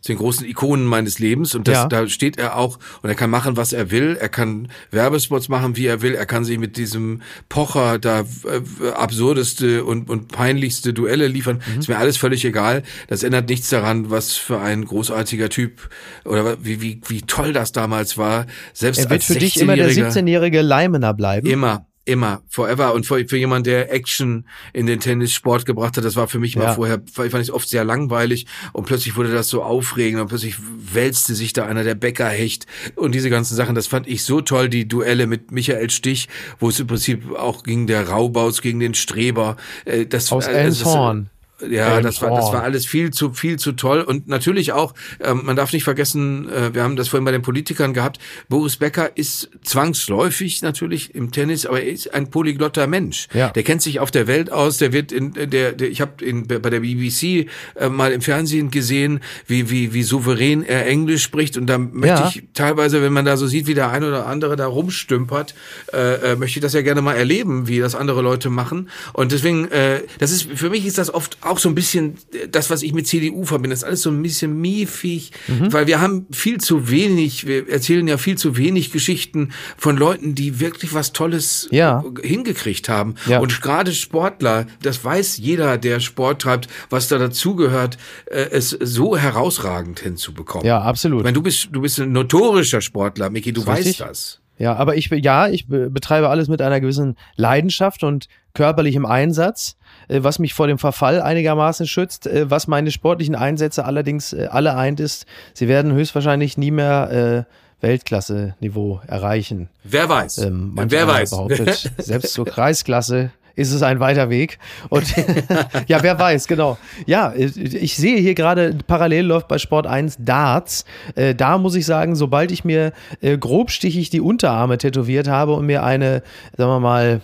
zu den großen Ikonen meines Lebens und das, ja. da steht er auch und er kann machen, was er will. Er kann Werbespots machen, wie er will. Er kann sich mit diesem Pocher da äh, absurdeste und, und peinlichste Duelle liefern. Mhm. Ist mir alles völlig egal. Das ändert nichts daran, was für ein großartiger Typ oder wie, wie, wie toll das damals war. Selbst er wird für dich immer der 17-jährige Leimener bleiben. Immer. Immer, forever. Und für, für jemand, der Action in den Tennissport gebracht hat, das war für mich mal vorher, fand ich oft sehr langweilig. Und plötzlich wurde das so aufregend und plötzlich wälzte sich da einer der Bäckerhecht und diese ganzen Sachen. Das fand ich so toll, die Duelle mit Michael Stich, wo es im Prinzip auch ging der Raubaus gegen den Streber. Äh, das, Aus äh, Elmshorn. Ja, das war, das war alles viel zu, viel zu toll. Und natürlich auch, ähm, man darf nicht vergessen, äh, wir haben das vorhin bei den Politikern gehabt, Boris Becker ist zwangsläufig natürlich im Tennis, aber er ist ein polyglotter Mensch. Ja. Der kennt sich auf der Welt aus, der wird in der, der ich habe bei der BBC äh, mal im Fernsehen gesehen, wie, wie, wie souverän er Englisch spricht. Und da möchte ja. ich teilweise, wenn man da so sieht, wie der ein oder andere da rumstümpert, äh, äh, möchte ich das ja gerne mal erleben, wie das andere Leute machen. Und deswegen, äh, das ist, für mich ist das oft auch so ein bisschen das, was ich mit CDU verbinde. Das ist alles so ein bisschen miefig, mhm. weil wir haben viel zu wenig, wir erzählen ja viel zu wenig Geschichten von Leuten, die wirklich was Tolles ja. hingekriegt haben. Ja. Und gerade Sportler, das weiß jeder, der Sport treibt, was da dazugehört, äh, es so herausragend hinzubekommen. Ja, absolut. Ich meine, du bist, du bist ein notorischer Sportler, Micky, du weißt das. Ja, aber ich, ja, ich betreibe alles mit einer gewissen Leidenschaft und körperlichem Einsatz. Äh, was mich vor dem Verfall einigermaßen schützt, äh, was meine sportlichen Einsätze allerdings äh, alle eint ist, sie werden höchstwahrscheinlich nie mehr Weltklasse-Niveau erreichen. Wer weiß? Ähm, Wer weiß? Behauptet, selbst zur Kreisklasse ist es ein weiter Weg. Und ja, wer weiß, genau. Ja, ich sehe hier gerade, parallel läuft bei Sport 1 Darts. Äh, da muss ich sagen, sobald ich mir äh, grobstichig die Unterarme tätowiert habe und mir eine, sagen wir mal,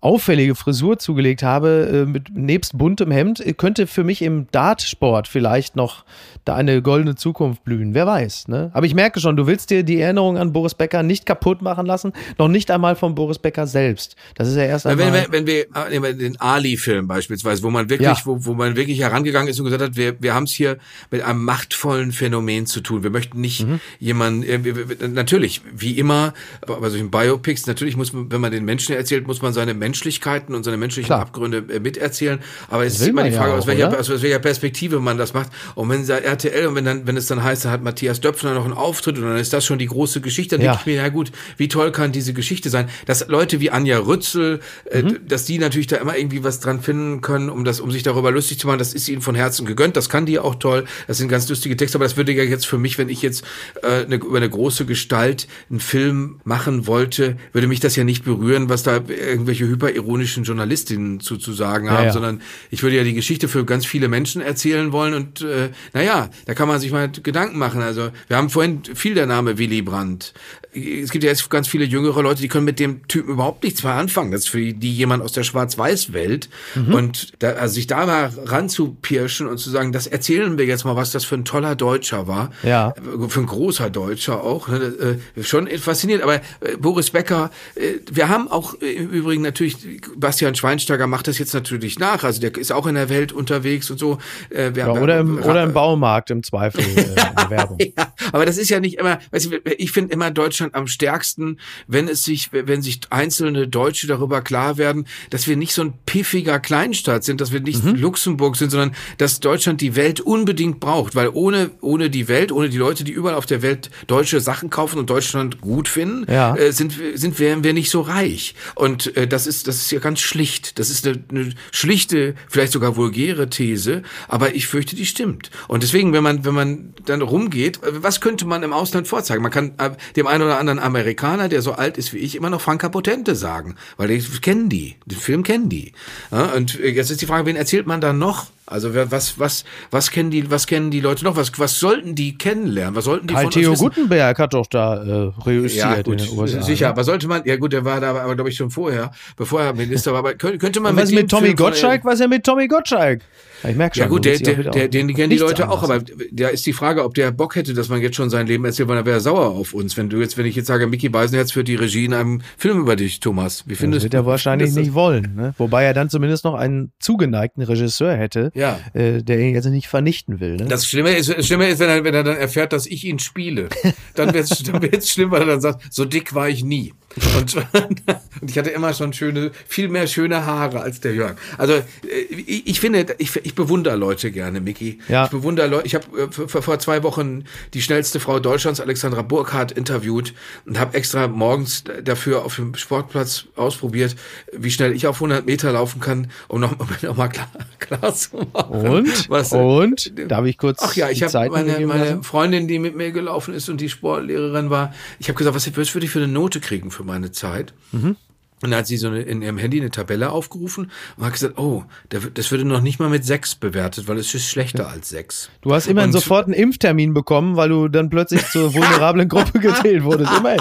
auffällige Frisur zugelegt habe, äh, mit nebst buntem Hemd, könnte für mich im Dartsport vielleicht noch da eine goldene Zukunft blühen. Wer weiß. Ne? Aber ich merke schon, du willst dir die Erinnerung an Boris Becker nicht kaputt machen lassen, noch nicht einmal von Boris Becker selbst. Das ist ja erst einmal. Wenn, wenn, wenn wir den Ali-Film beispielsweise, wo man wirklich, ja. wo, wo man wirklich herangegangen ist und gesagt hat, wir, wir haben es hier mit einem machtvollen Phänomen zu tun. Wir möchten nicht mhm. jemanden, äh, natürlich, wie immer, bei solchen Biopics, natürlich muss man, wenn man den Menschen erzählt, muss man seine Menschen Menschlichkeiten und seine menschlichen Klar. Abgründe äh, miterzählen. Aber es ist immer die Frage, ja auch, aus, welcher, aus, welcher, Perspektive man das macht. Und wenn da RTL und wenn dann, wenn es dann heißt, da hat Matthias Döpfner noch einen Auftritt und dann ist das schon die große Geschichte, dann ja. denke ich mir, ja gut, wie toll kann diese Geschichte sein? Dass Leute wie Anja Rützel, äh, mhm. dass die natürlich da immer irgendwie was dran finden können, um das, um sich darüber lustig zu machen, das ist ihnen von Herzen gegönnt. Das kann die auch toll. Das sind ganz lustige Texte, aber das würde ja jetzt für mich, wenn ich jetzt äh, eine, über eine große Gestalt einen Film machen wollte, würde mich das ja nicht berühren, was da irgendwelche hyperironischen Journalistinnen zu, zu sagen haben, ja, ja. sondern ich würde ja die Geschichte für ganz viele Menschen erzählen wollen und äh, naja, da kann man sich mal Gedanken machen. Also wir haben vorhin viel der Name Willy Brandt es gibt ja jetzt ganz viele jüngere Leute, die können mit dem Typen überhaupt nichts mehr anfangen. Das ist für die jemand aus der Schwarz-Weiß-Welt. Mhm. Und da, also sich da mal ranzupirschen und zu sagen, das erzählen wir jetzt mal, was das für ein toller Deutscher war. Ja. Für ein großer Deutscher auch. Ne? Äh, schon faszinierend. Aber äh, Boris Becker, äh, wir haben auch im Übrigen natürlich, Bastian Schweinsteiger macht das jetzt natürlich nach. Also der ist auch in der Welt unterwegs und so. Wir ja, oder, im, oder im Baumarkt im Zweifel der Werbung. ja, aber das ist ja nicht immer, weißt du, ich finde immer Deutsch Deutschland am stärksten, wenn es sich, wenn sich einzelne Deutsche darüber klar werden, dass wir nicht so ein piffiger Kleinstaat sind, dass wir nicht mhm. Luxemburg sind, sondern dass Deutschland die Welt unbedingt braucht, weil ohne, ohne die Welt, ohne die Leute, die überall auf der Welt deutsche Sachen kaufen und Deutschland gut finden, ja. äh, sind, sind, wären wir nicht so reich. Und äh, das ist, das ist ja ganz schlicht. Das ist eine, eine schlichte, vielleicht sogar vulgäre These, aber ich fürchte, die stimmt. Und deswegen, wenn man, wenn man dann rumgeht, was könnte man im Ausland vorzeigen? Man kann äh, dem einen oder anderen Amerikaner, der so alt ist wie ich, immer noch Franka Potente sagen, weil die kennen die, den Film kennen die. Ja, und jetzt ist die Frage, wen erzählt man dann noch? Also was was was kennen die was kennen die Leute noch? Was was sollten die kennenlernen? Was sollten die Karl von Theo Guttenberg hat doch da äh, reüssiert ja, gut, USA, Sicher, ne? aber sollte man ja gut, der war da aber glaube ich schon vorher, bevor er Minister war, aber könnte man was mit, mit Tommy Gottschalk, was er mit Tommy Gottschalk? Ich merke schon. Ja gut, der, der, der, den kennen die Leute auch, aber da ist die Frage, ob der Bock hätte, dass man jetzt schon sein Leben erzählt, weil er wäre sauer auf uns. Wenn du jetzt, wenn ich jetzt sage, Mickey Beisenherz führt die Regie in einem Film über dich, Thomas. Wie findest das wird er wahrscheinlich nicht wollen. Ne? Wobei er dann zumindest noch einen zugeneigten Regisseur hätte, ja. äh, der ihn jetzt nicht vernichten will. Ne? Das Schlimme ist, das Schlimme ist wenn, er, wenn er dann erfährt, dass ich ihn spiele. Dann wird es dann wird's schlimm, weil er dann sagt, so dick war ich nie. Und, und ich hatte immer schon schöne, viel mehr schöne Haare als der Jörg. Also äh, ich, ich finde, ich, ich bewundere Leute gerne, Micky. Ja. Ich bewundere Leute. Ich habe äh, vor zwei Wochen die schnellste Frau Deutschlands, Alexandra Burkhardt, interviewt und habe extra morgens dafür auf dem Sportplatz ausprobiert, wie schnell ich auf 100 Meter laufen kann, um noch, um noch mal klar, klar zu machen. Und? Was, und? Darf ich kurz Ach ja, ich habe meine, meine Freundin, die mit mir gelaufen ist und die Sportlehrerin war, ich habe gesagt, was, was würde ich für eine Note kriegen für meine Zeit? Mhm. Und dann hat sie so eine, in ihrem Handy eine Tabelle aufgerufen und hat gesagt, oh, das würde noch nicht mal mit sechs bewertet, weil es ist schlechter als sechs. Du hast immerhin und sofort einen Impftermin bekommen, weil du dann plötzlich zur vulnerablen Gruppe gezählt wurdest. Immerhin.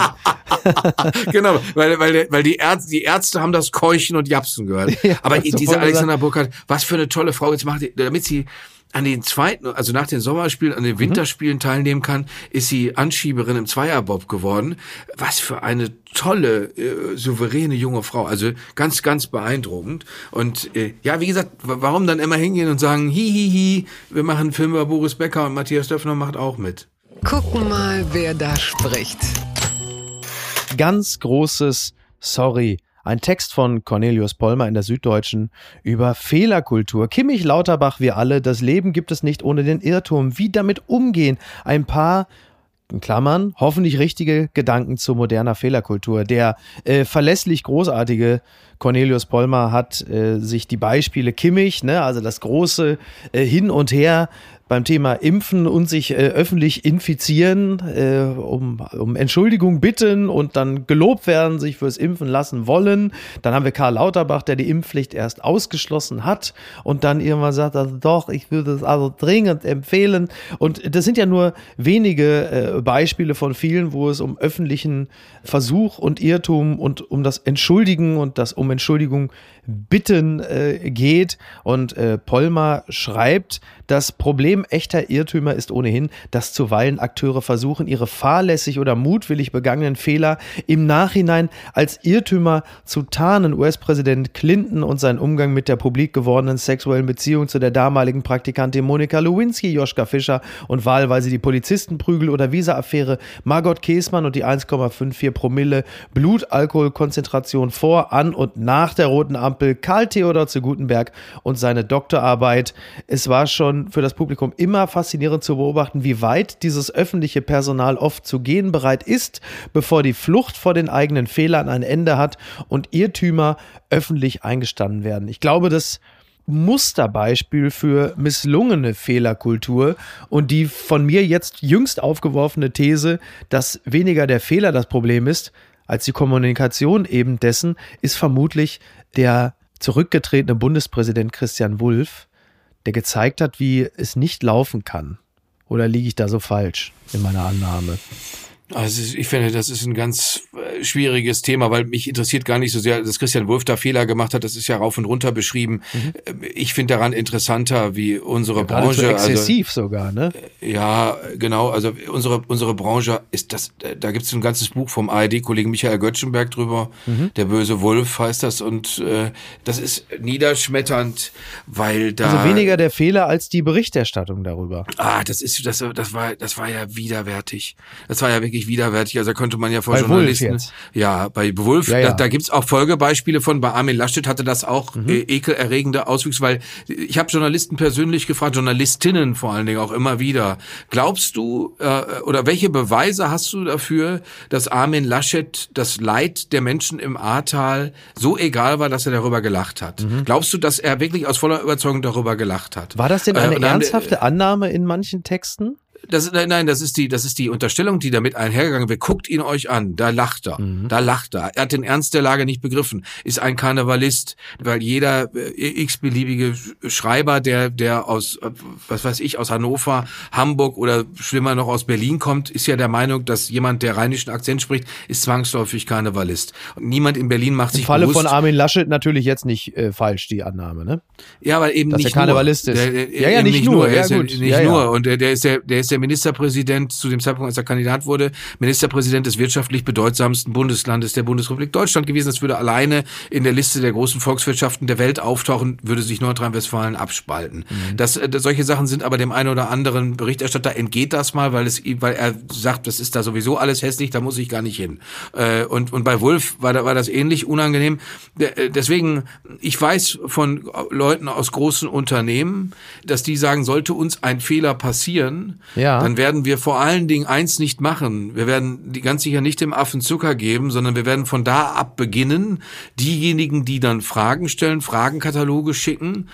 genau, weil, weil, weil die, Ärzte, die Ärzte haben das Keuchen und Japsen gehört. Ja, Aber diese Alexander Burkhardt, was für eine tolle Frau, jetzt macht die, damit sie an den zweiten, also nach den Sommerspielen, an den mhm. Winterspielen mhm. teilnehmen kann, ist sie Anschieberin im Zweierbob geworden. Was für eine tolle, äh, souveräne junge Frau. Also ganz, ganz beeindruckend. Und äh, ja, wie gesagt, warum dann immer hingehen und sagen, hi, hi, hi, wir machen einen Film über Boris Becker und Matthias Döpfner macht auch mit. Gucken mal, wer da spricht. Ganz großes Sorry ein Text von Cornelius Pollmer in der Süddeutschen über Fehlerkultur. Kimmich Lauterbach, wir alle, das Leben gibt es nicht ohne den Irrtum. Wie damit umgehen? Ein paar in Klammern, hoffentlich richtige Gedanken zu moderner Fehlerkultur. Der äh, verlässlich großartige Cornelius Pollmer hat äh, sich die Beispiele Kimmich, ne, also das große äh, Hin und Her beim Thema Impfen und sich äh, öffentlich infizieren, äh, um, um Entschuldigung bitten und dann gelobt werden, sich fürs Impfen lassen wollen. Dann haben wir Karl Lauterbach, der die Impfpflicht erst ausgeschlossen hat und dann irgendwann sagt, also doch, ich würde es also dringend empfehlen. Und das sind ja nur wenige äh, Beispiele von vielen, wo es um öffentlichen Versuch und Irrtum und um das Entschuldigen und das um Entschuldigung bitten äh, geht. Und äh, Polmar schreibt, das Problem echter Irrtümer ist ohnehin, dass zuweilen Akteure versuchen, ihre fahrlässig oder mutwillig begangenen Fehler im Nachhinein als Irrtümer zu tarnen. US-Präsident Clinton und sein Umgang mit der publik gewordenen sexuellen Beziehung zu der damaligen Praktikantin Monika Lewinsky, Joschka Fischer und wahlweise die Polizistenprügel oder Visa-Affäre, Margot Käßmann und die 1,54 Promille Blutalkoholkonzentration vor, an und nach der roten Ampel, Karl Theodor zu Gutenberg und seine Doktorarbeit. Es war schon für das Publikum immer faszinierend zu beobachten, wie weit dieses öffentliche Personal oft zu gehen bereit ist, bevor die Flucht vor den eigenen Fehlern ein Ende hat und Irrtümer öffentlich eingestanden werden. Ich glaube, das Musterbeispiel für misslungene Fehlerkultur und die von mir jetzt jüngst aufgeworfene These, dass weniger der Fehler das Problem ist, als die Kommunikation eben dessen, ist vermutlich der zurückgetretene Bundespräsident Christian Wulff, der gezeigt hat, wie es nicht laufen kann. Oder liege ich da so falsch in meiner Annahme? Also ich finde, das ist ein ganz äh, schwieriges Thema, weil mich interessiert gar nicht so sehr, dass Christian Wulff da Fehler gemacht hat. Das ist ja rauf und runter beschrieben. Mhm. Ich finde daran interessanter, wie unsere ja, Branche. Also exzessiv also, sogar, ne? Äh, ja, genau. Also unsere unsere Branche ist das. Da gibt es ein ganzes Buch vom ARD-Kollegen Michael Göttschenberg drüber. Mhm. Der böse Wolf heißt das und äh, das ist niederschmetternd, weil da. Also weniger der Fehler als die Berichterstattung darüber. Ah, das ist das das war das war ja widerwärtig. Das war ja wirklich wirklich widerwärtig. Also da könnte man ja vor bei Journalisten. ja, bei Wolf, ja, ja. da, da gibt's auch Folgebeispiele von. Bei Armin Laschet hatte das auch mhm. äh, ekelerregende Auswüchse, weil ich habe Journalisten persönlich gefragt, Journalistinnen vor allen Dingen auch immer wieder. Glaubst du äh, oder welche Beweise hast du dafür, dass Armin Laschet das Leid der Menschen im Ahrtal so egal war, dass er darüber gelacht hat? Mhm. Glaubst du, dass er wirklich aus voller Überzeugung darüber gelacht hat? War das denn eine äh, ernsthafte Annahme in manchen Texten? Das, nein, nein, das ist die, das ist die Unterstellung, die damit einhergegangen wird. Guckt ihn euch an, da lacht er, mhm. da lacht er. Er hat den Ernst der Lage nicht begriffen, ist ein Karnevalist, weil jeder äh, x-beliebige Schreiber, der, der aus, äh, was weiß ich, aus Hannover, Hamburg oder schlimmer noch aus Berlin kommt, ist ja der Meinung, dass jemand, der rheinischen Akzent spricht, ist zwangsläufig Karnevalist. Und niemand in Berlin macht sich Im Falle bewusst, von Armin Laschet natürlich jetzt nicht äh, falsch, die Annahme, ne? Ja, weil eben dass nicht der Karnevalist nur. ist. Der, der, ja, ja, nicht, nicht nur. nur. Ja, gut. Ja, nicht ja, nur. Und der, der ist der, der ist der Ministerpräsident zu dem Zeitpunkt, als er Kandidat wurde, Ministerpräsident des wirtschaftlich bedeutsamsten Bundeslandes der Bundesrepublik Deutschland gewesen. Das würde alleine in der Liste der großen Volkswirtschaften der Welt auftauchen, würde sich Nordrhein-Westfalen abspalten. Mhm. Das, äh, solche Sachen sind aber dem einen oder anderen Berichterstatter entgeht das mal, weil es, weil er sagt, das ist da sowieso alles hässlich, da muss ich gar nicht hin. Äh, und, und bei Wolf war, da, war das ähnlich unangenehm. Äh, deswegen, ich weiß von Leuten aus großen Unternehmen, dass die sagen, sollte uns ein Fehler passieren, ja. dann werden wir vor allen Dingen eins nicht machen. Wir werden die ganz sicher nicht dem Affen Zucker geben, sondern wir werden von da ab beginnen, diejenigen, die dann Fragen stellen, Fragenkataloge schicken,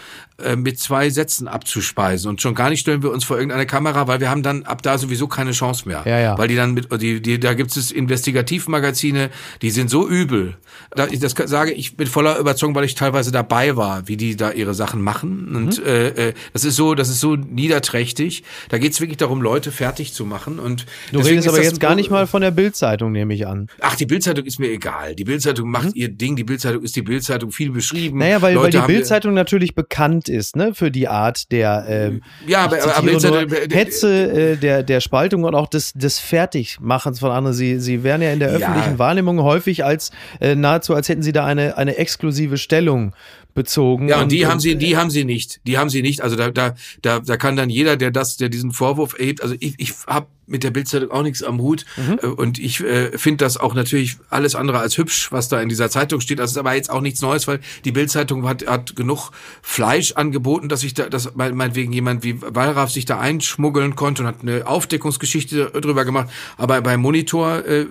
mit zwei Sätzen abzuspeisen. Und schon gar nicht stellen wir uns vor irgendeine Kamera, weil wir haben dann ab da sowieso keine Chance mehr. Ja, ja. Weil die dann mit, die, die, da gibt es Investigativmagazine, die sind so übel. Das sage ich mit voller Überzeugung, weil ich teilweise dabei war, wie die da ihre Sachen machen. Und mhm. äh, äh das ist so, das ist so niederträchtig. Da geht es wirklich darum, Leute fertig zu machen. Und du redest aber jetzt gar nicht mal von der Bildzeitung, nehme ich an. Ach, die Bildzeitung ist mir egal. Die Bildzeitung macht mhm. ihr Ding. Die Bildzeitung ist die Bildzeitung viel beschrieben. Naja, weil, weil die Bildzeitung natürlich bekannt bekannt ist, ne, für die Art der ähm, ja, aber, aber nur, Hetze äh, der der Spaltung und auch des des Fertigmachens von anderen. Sie sie werden ja in der öffentlichen ja. Wahrnehmung häufig als äh, nahezu als hätten sie da eine eine exklusive Stellung bezogen. Ja, und, und die und, haben sie, die haben sie nicht. Die haben sie nicht. Also da, da, da, da kann dann jeder, der das, der diesen Vorwurf erhebt, also ich, ich habe mit der Bildzeitung auch nichts am Hut mhm. und ich äh, finde das auch natürlich alles andere als hübsch, was da in dieser Zeitung steht. Das ist aber jetzt auch nichts Neues, weil die Bildzeitung hat, hat genug Fleisch angeboten, dass sich da, dass meinetwegen jemand wie Wallraff sich da einschmuggeln konnte und hat eine Aufdeckungsgeschichte drüber gemacht. Aber beim Monitor äh,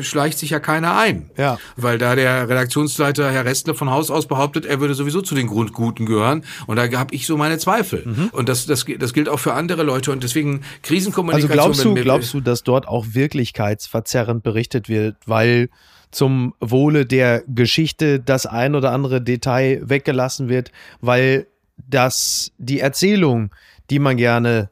schleicht sich ja keiner ein, ja. weil da der Redaktionsleiter Herr Restle von Haus aus behauptet, er würde sowieso zu den Grundguten gehören und da habe ich so meine Zweifel. Mhm. Und das, das, das gilt auch für andere Leute und deswegen Krisenkommunikation. Also glaubst du, glaubst du, dass dort auch wirklichkeitsverzerrend berichtet wird, weil zum Wohle der Geschichte das ein oder andere Detail weggelassen wird, weil das die Erzählung, die man gerne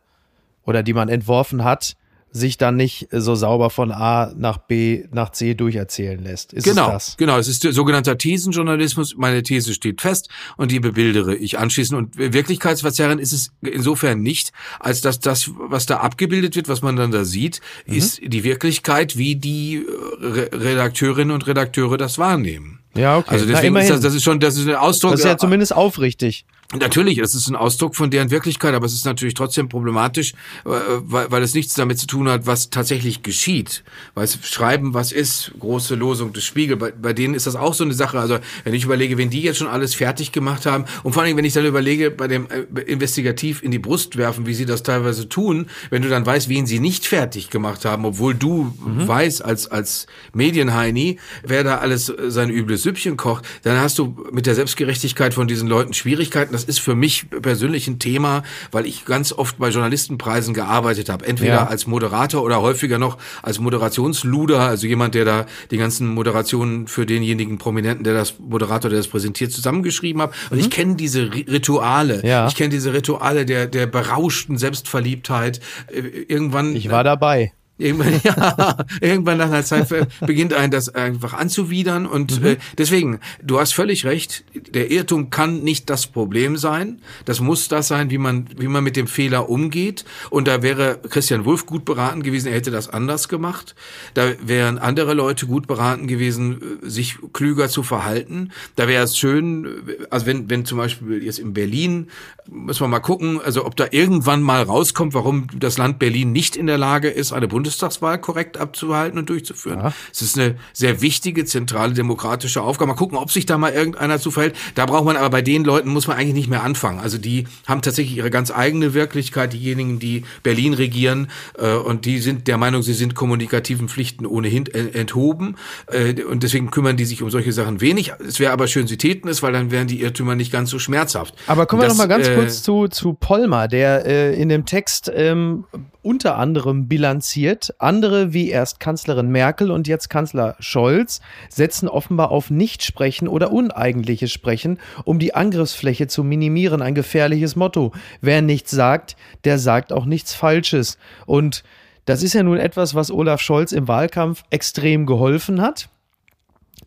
oder die man entworfen hat, sich dann nicht so sauber von A nach B nach C durcherzählen lässt. Ist genau, es das? genau. Es ist sogenannter Thesenjournalismus. Meine These steht fest und die bebildere ich anschließend. Und Wirklichkeitsverzerrend ist es insofern nicht, als dass das, was da abgebildet wird, was man dann da sieht, mhm. ist die Wirklichkeit, wie die Redakteurinnen und Redakteure das wahrnehmen. Ja, okay. Also deswegen Na, ist das, das ist schon, das ist ein Ausdruck. Das ist ja zumindest aufrichtig. Natürlich, es ist ein Ausdruck von deren Wirklichkeit, aber es ist natürlich trotzdem problematisch, äh, weil, weil es nichts damit zu tun hat, was tatsächlich geschieht. Weil es Schreiben, was ist, große Losung des Spiegel, bei, bei denen ist das auch so eine Sache. Also wenn ich überlege, wenn die jetzt schon alles fertig gemacht haben und vor allem, wenn ich dann überlege, bei dem äh, Investigativ in die Brust werfen, wie sie das teilweise tun, wenn du dann weißt, wen sie nicht fertig gemacht haben, obwohl du mhm. weißt als, als Medienheini, wer da alles sein übles Süppchen kocht, dann hast du mit der Selbstgerechtigkeit von diesen Leuten Schwierigkeiten. Das ist für mich persönlich ein Thema, weil ich ganz oft bei Journalistenpreisen gearbeitet habe. Entweder ja. als Moderator oder häufiger noch als Moderationsluder, also jemand, der da die ganzen Moderationen für denjenigen Prominenten, der das Moderator, der das präsentiert, zusammengeschrieben hat. Und mhm. ich kenne diese Rituale. Ja. Ich kenne diese Rituale der, der berauschten Selbstverliebtheit. Äh, irgendwann. Ich war dabei. Irgendwann, ja, irgendwann nach einer Zeit beginnt einen das einfach anzuwidern und mhm. äh, deswegen, du hast völlig recht, der Irrtum kann nicht das Problem sein, das muss das sein, wie man, wie man mit dem Fehler umgeht. Und da wäre Christian Wulff gut beraten gewesen, er hätte das anders gemacht, da wären andere Leute gut beraten gewesen, sich klüger zu verhalten, da wäre es schön, also wenn, wenn zum Beispiel jetzt in Berlin, müssen wir mal gucken, also ob da irgendwann mal rauskommt, warum das Land Berlin nicht in der Lage ist, eine Bund Bundestagswahl korrekt abzuhalten und durchzuführen. Ja. Es ist eine sehr wichtige, zentrale demokratische Aufgabe. Mal gucken, ob sich da mal irgendeiner zu verhält. Da braucht man aber bei den Leuten muss man eigentlich nicht mehr anfangen. Also die haben tatsächlich ihre ganz eigene Wirklichkeit, diejenigen, die Berlin regieren äh, und die sind der Meinung, sie sind kommunikativen Pflichten ohnehin enthoben äh, und deswegen kümmern die sich um solche Sachen wenig. Es wäre aber schön, sie täten es, weil dann wären die Irrtümer nicht ganz so schmerzhaft. Aber kommen wir das, noch mal ganz äh, kurz zu, zu Polmer, der äh, in dem Text ähm, unter anderem bilanziert. Andere, wie erst Kanzlerin Merkel und jetzt Kanzler Scholz, setzen offenbar auf Nichtsprechen oder uneigentliches Sprechen, um die Angriffsfläche zu minimieren. Ein gefährliches Motto. Wer nichts sagt, der sagt auch nichts Falsches. Und das ist ja nun etwas, was Olaf Scholz im Wahlkampf extrem geholfen hat.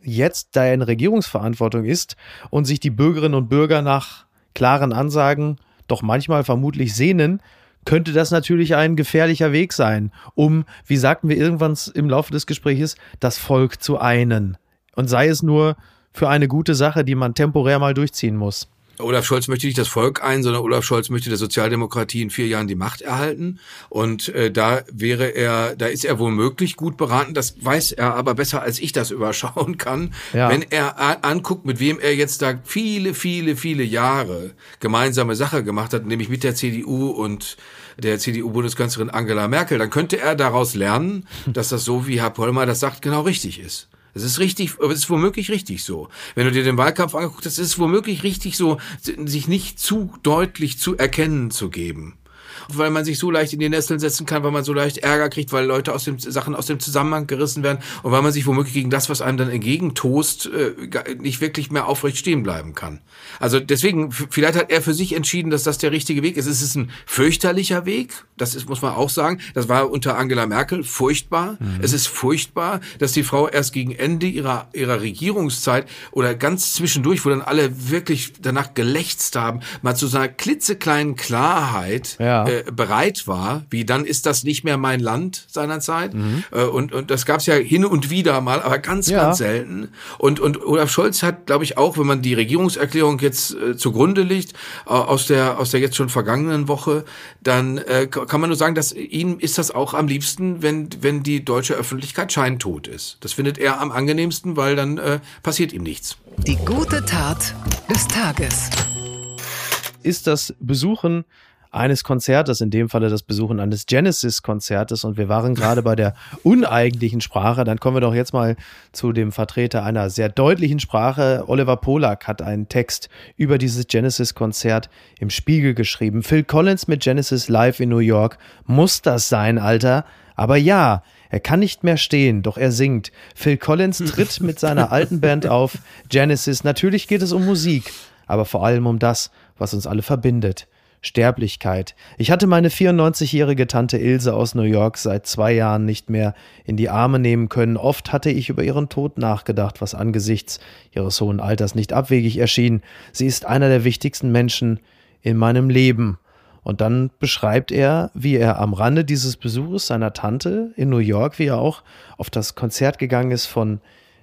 Jetzt, da er in Regierungsverantwortung ist und sich die Bürgerinnen und Bürger nach klaren Ansagen doch manchmal vermutlich sehnen, könnte das natürlich ein gefährlicher Weg sein, um, wie sagten wir irgendwann im Laufe des Gesprächs, das Volk zu einen. Und sei es nur für eine gute Sache, die man temporär mal durchziehen muss. Olaf Scholz möchte nicht das Volk ein, sondern Olaf Scholz möchte der Sozialdemokratie in vier Jahren die Macht erhalten. Und äh, da wäre er, da ist er womöglich gut beraten. Das weiß er aber besser, als ich das überschauen kann. Ja. Wenn er anguckt, mit wem er jetzt da viele, viele, viele Jahre gemeinsame Sache gemacht hat, nämlich mit der CDU und der CDU-Bundeskanzlerin Angela Merkel, dann könnte er daraus lernen, dass das so, wie Herr Pollmer das sagt, genau richtig ist. Es ist richtig, es ist womöglich richtig so. Wenn du dir den Wahlkampf anguckst, es ist womöglich richtig so, sich nicht zu deutlich zu erkennen zu geben weil man sich so leicht in die Nesseln setzen kann, weil man so leicht Ärger kriegt, weil Leute aus dem Sachen aus dem Zusammenhang gerissen werden und weil man sich womöglich gegen das, was einem dann entgegentost, äh, nicht wirklich mehr aufrecht stehen bleiben kann. Also deswegen, vielleicht hat er für sich entschieden, dass das der richtige Weg ist. Es ist ein fürchterlicher Weg, das ist, muss man auch sagen. Das war unter Angela Merkel furchtbar. Mhm. Es ist furchtbar, dass die Frau erst gegen Ende ihrer, ihrer Regierungszeit oder ganz zwischendurch, wo dann alle wirklich danach gelächzt haben, mal zu so einer klitzekleinen Klarheit ja. äh, äh, bereit war, wie dann ist das nicht mehr mein Land seinerzeit. Mhm. Äh, und, und das gab es ja hin und wieder mal, aber ganz, ja. ganz selten. Und, und Olaf Scholz hat, glaube ich, auch, wenn man die Regierungserklärung jetzt äh, zugrunde legt, äh, aus der aus der jetzt schon vergangenen Woche, dann äh, kann man nur sagen, dass ihm ist das auch am liebsten, wenn wenn die deutsche Öffentlichkeit scheintot ist. Das findet er am angenehmsten, weil dann äh, passiert ihm nichts. Die gute Tat des Tages ist das Besuchen eines Konzertes, in dem Falle das Besuchen eines Genesis-Konzertes. Und wir waren gerade bei der uneigentlichen Sprache. Dann kommen wir doch jetzt mal zu dem Vertreter einer sehr deutlichen Sprache. Oliver Polak hat einen Text über dieses Genesis-Konzert im Spiegel geschrieben. Phil Collins mit Genesis live in New York. Muss das sein, Alter? Aber ja, er kann nicht mehr stehen, doch er singt. Phil Collins tritt mit seiner alten Band auf. Genesis, natürlich geht es um Musik, aber vor allem um das, was uns alle verbindet. Sterblichkeit. Ich hatte meine 94-jährige Tante Ilse aus New York seit zwei Jahren nicht mehr in die Arme nehmen können. Oft hatte ich über ihren Tod nachgedacht, was angesichts ihres hohen Alters nicht abwegig erschien. Sie ist einer der wichtigsten Menschen in meinem Leben. Und dann beschreibt er, wie er am Rande dieses Besuches seiner Tante in New York, wie er auch auf das Konzert gegangen ist von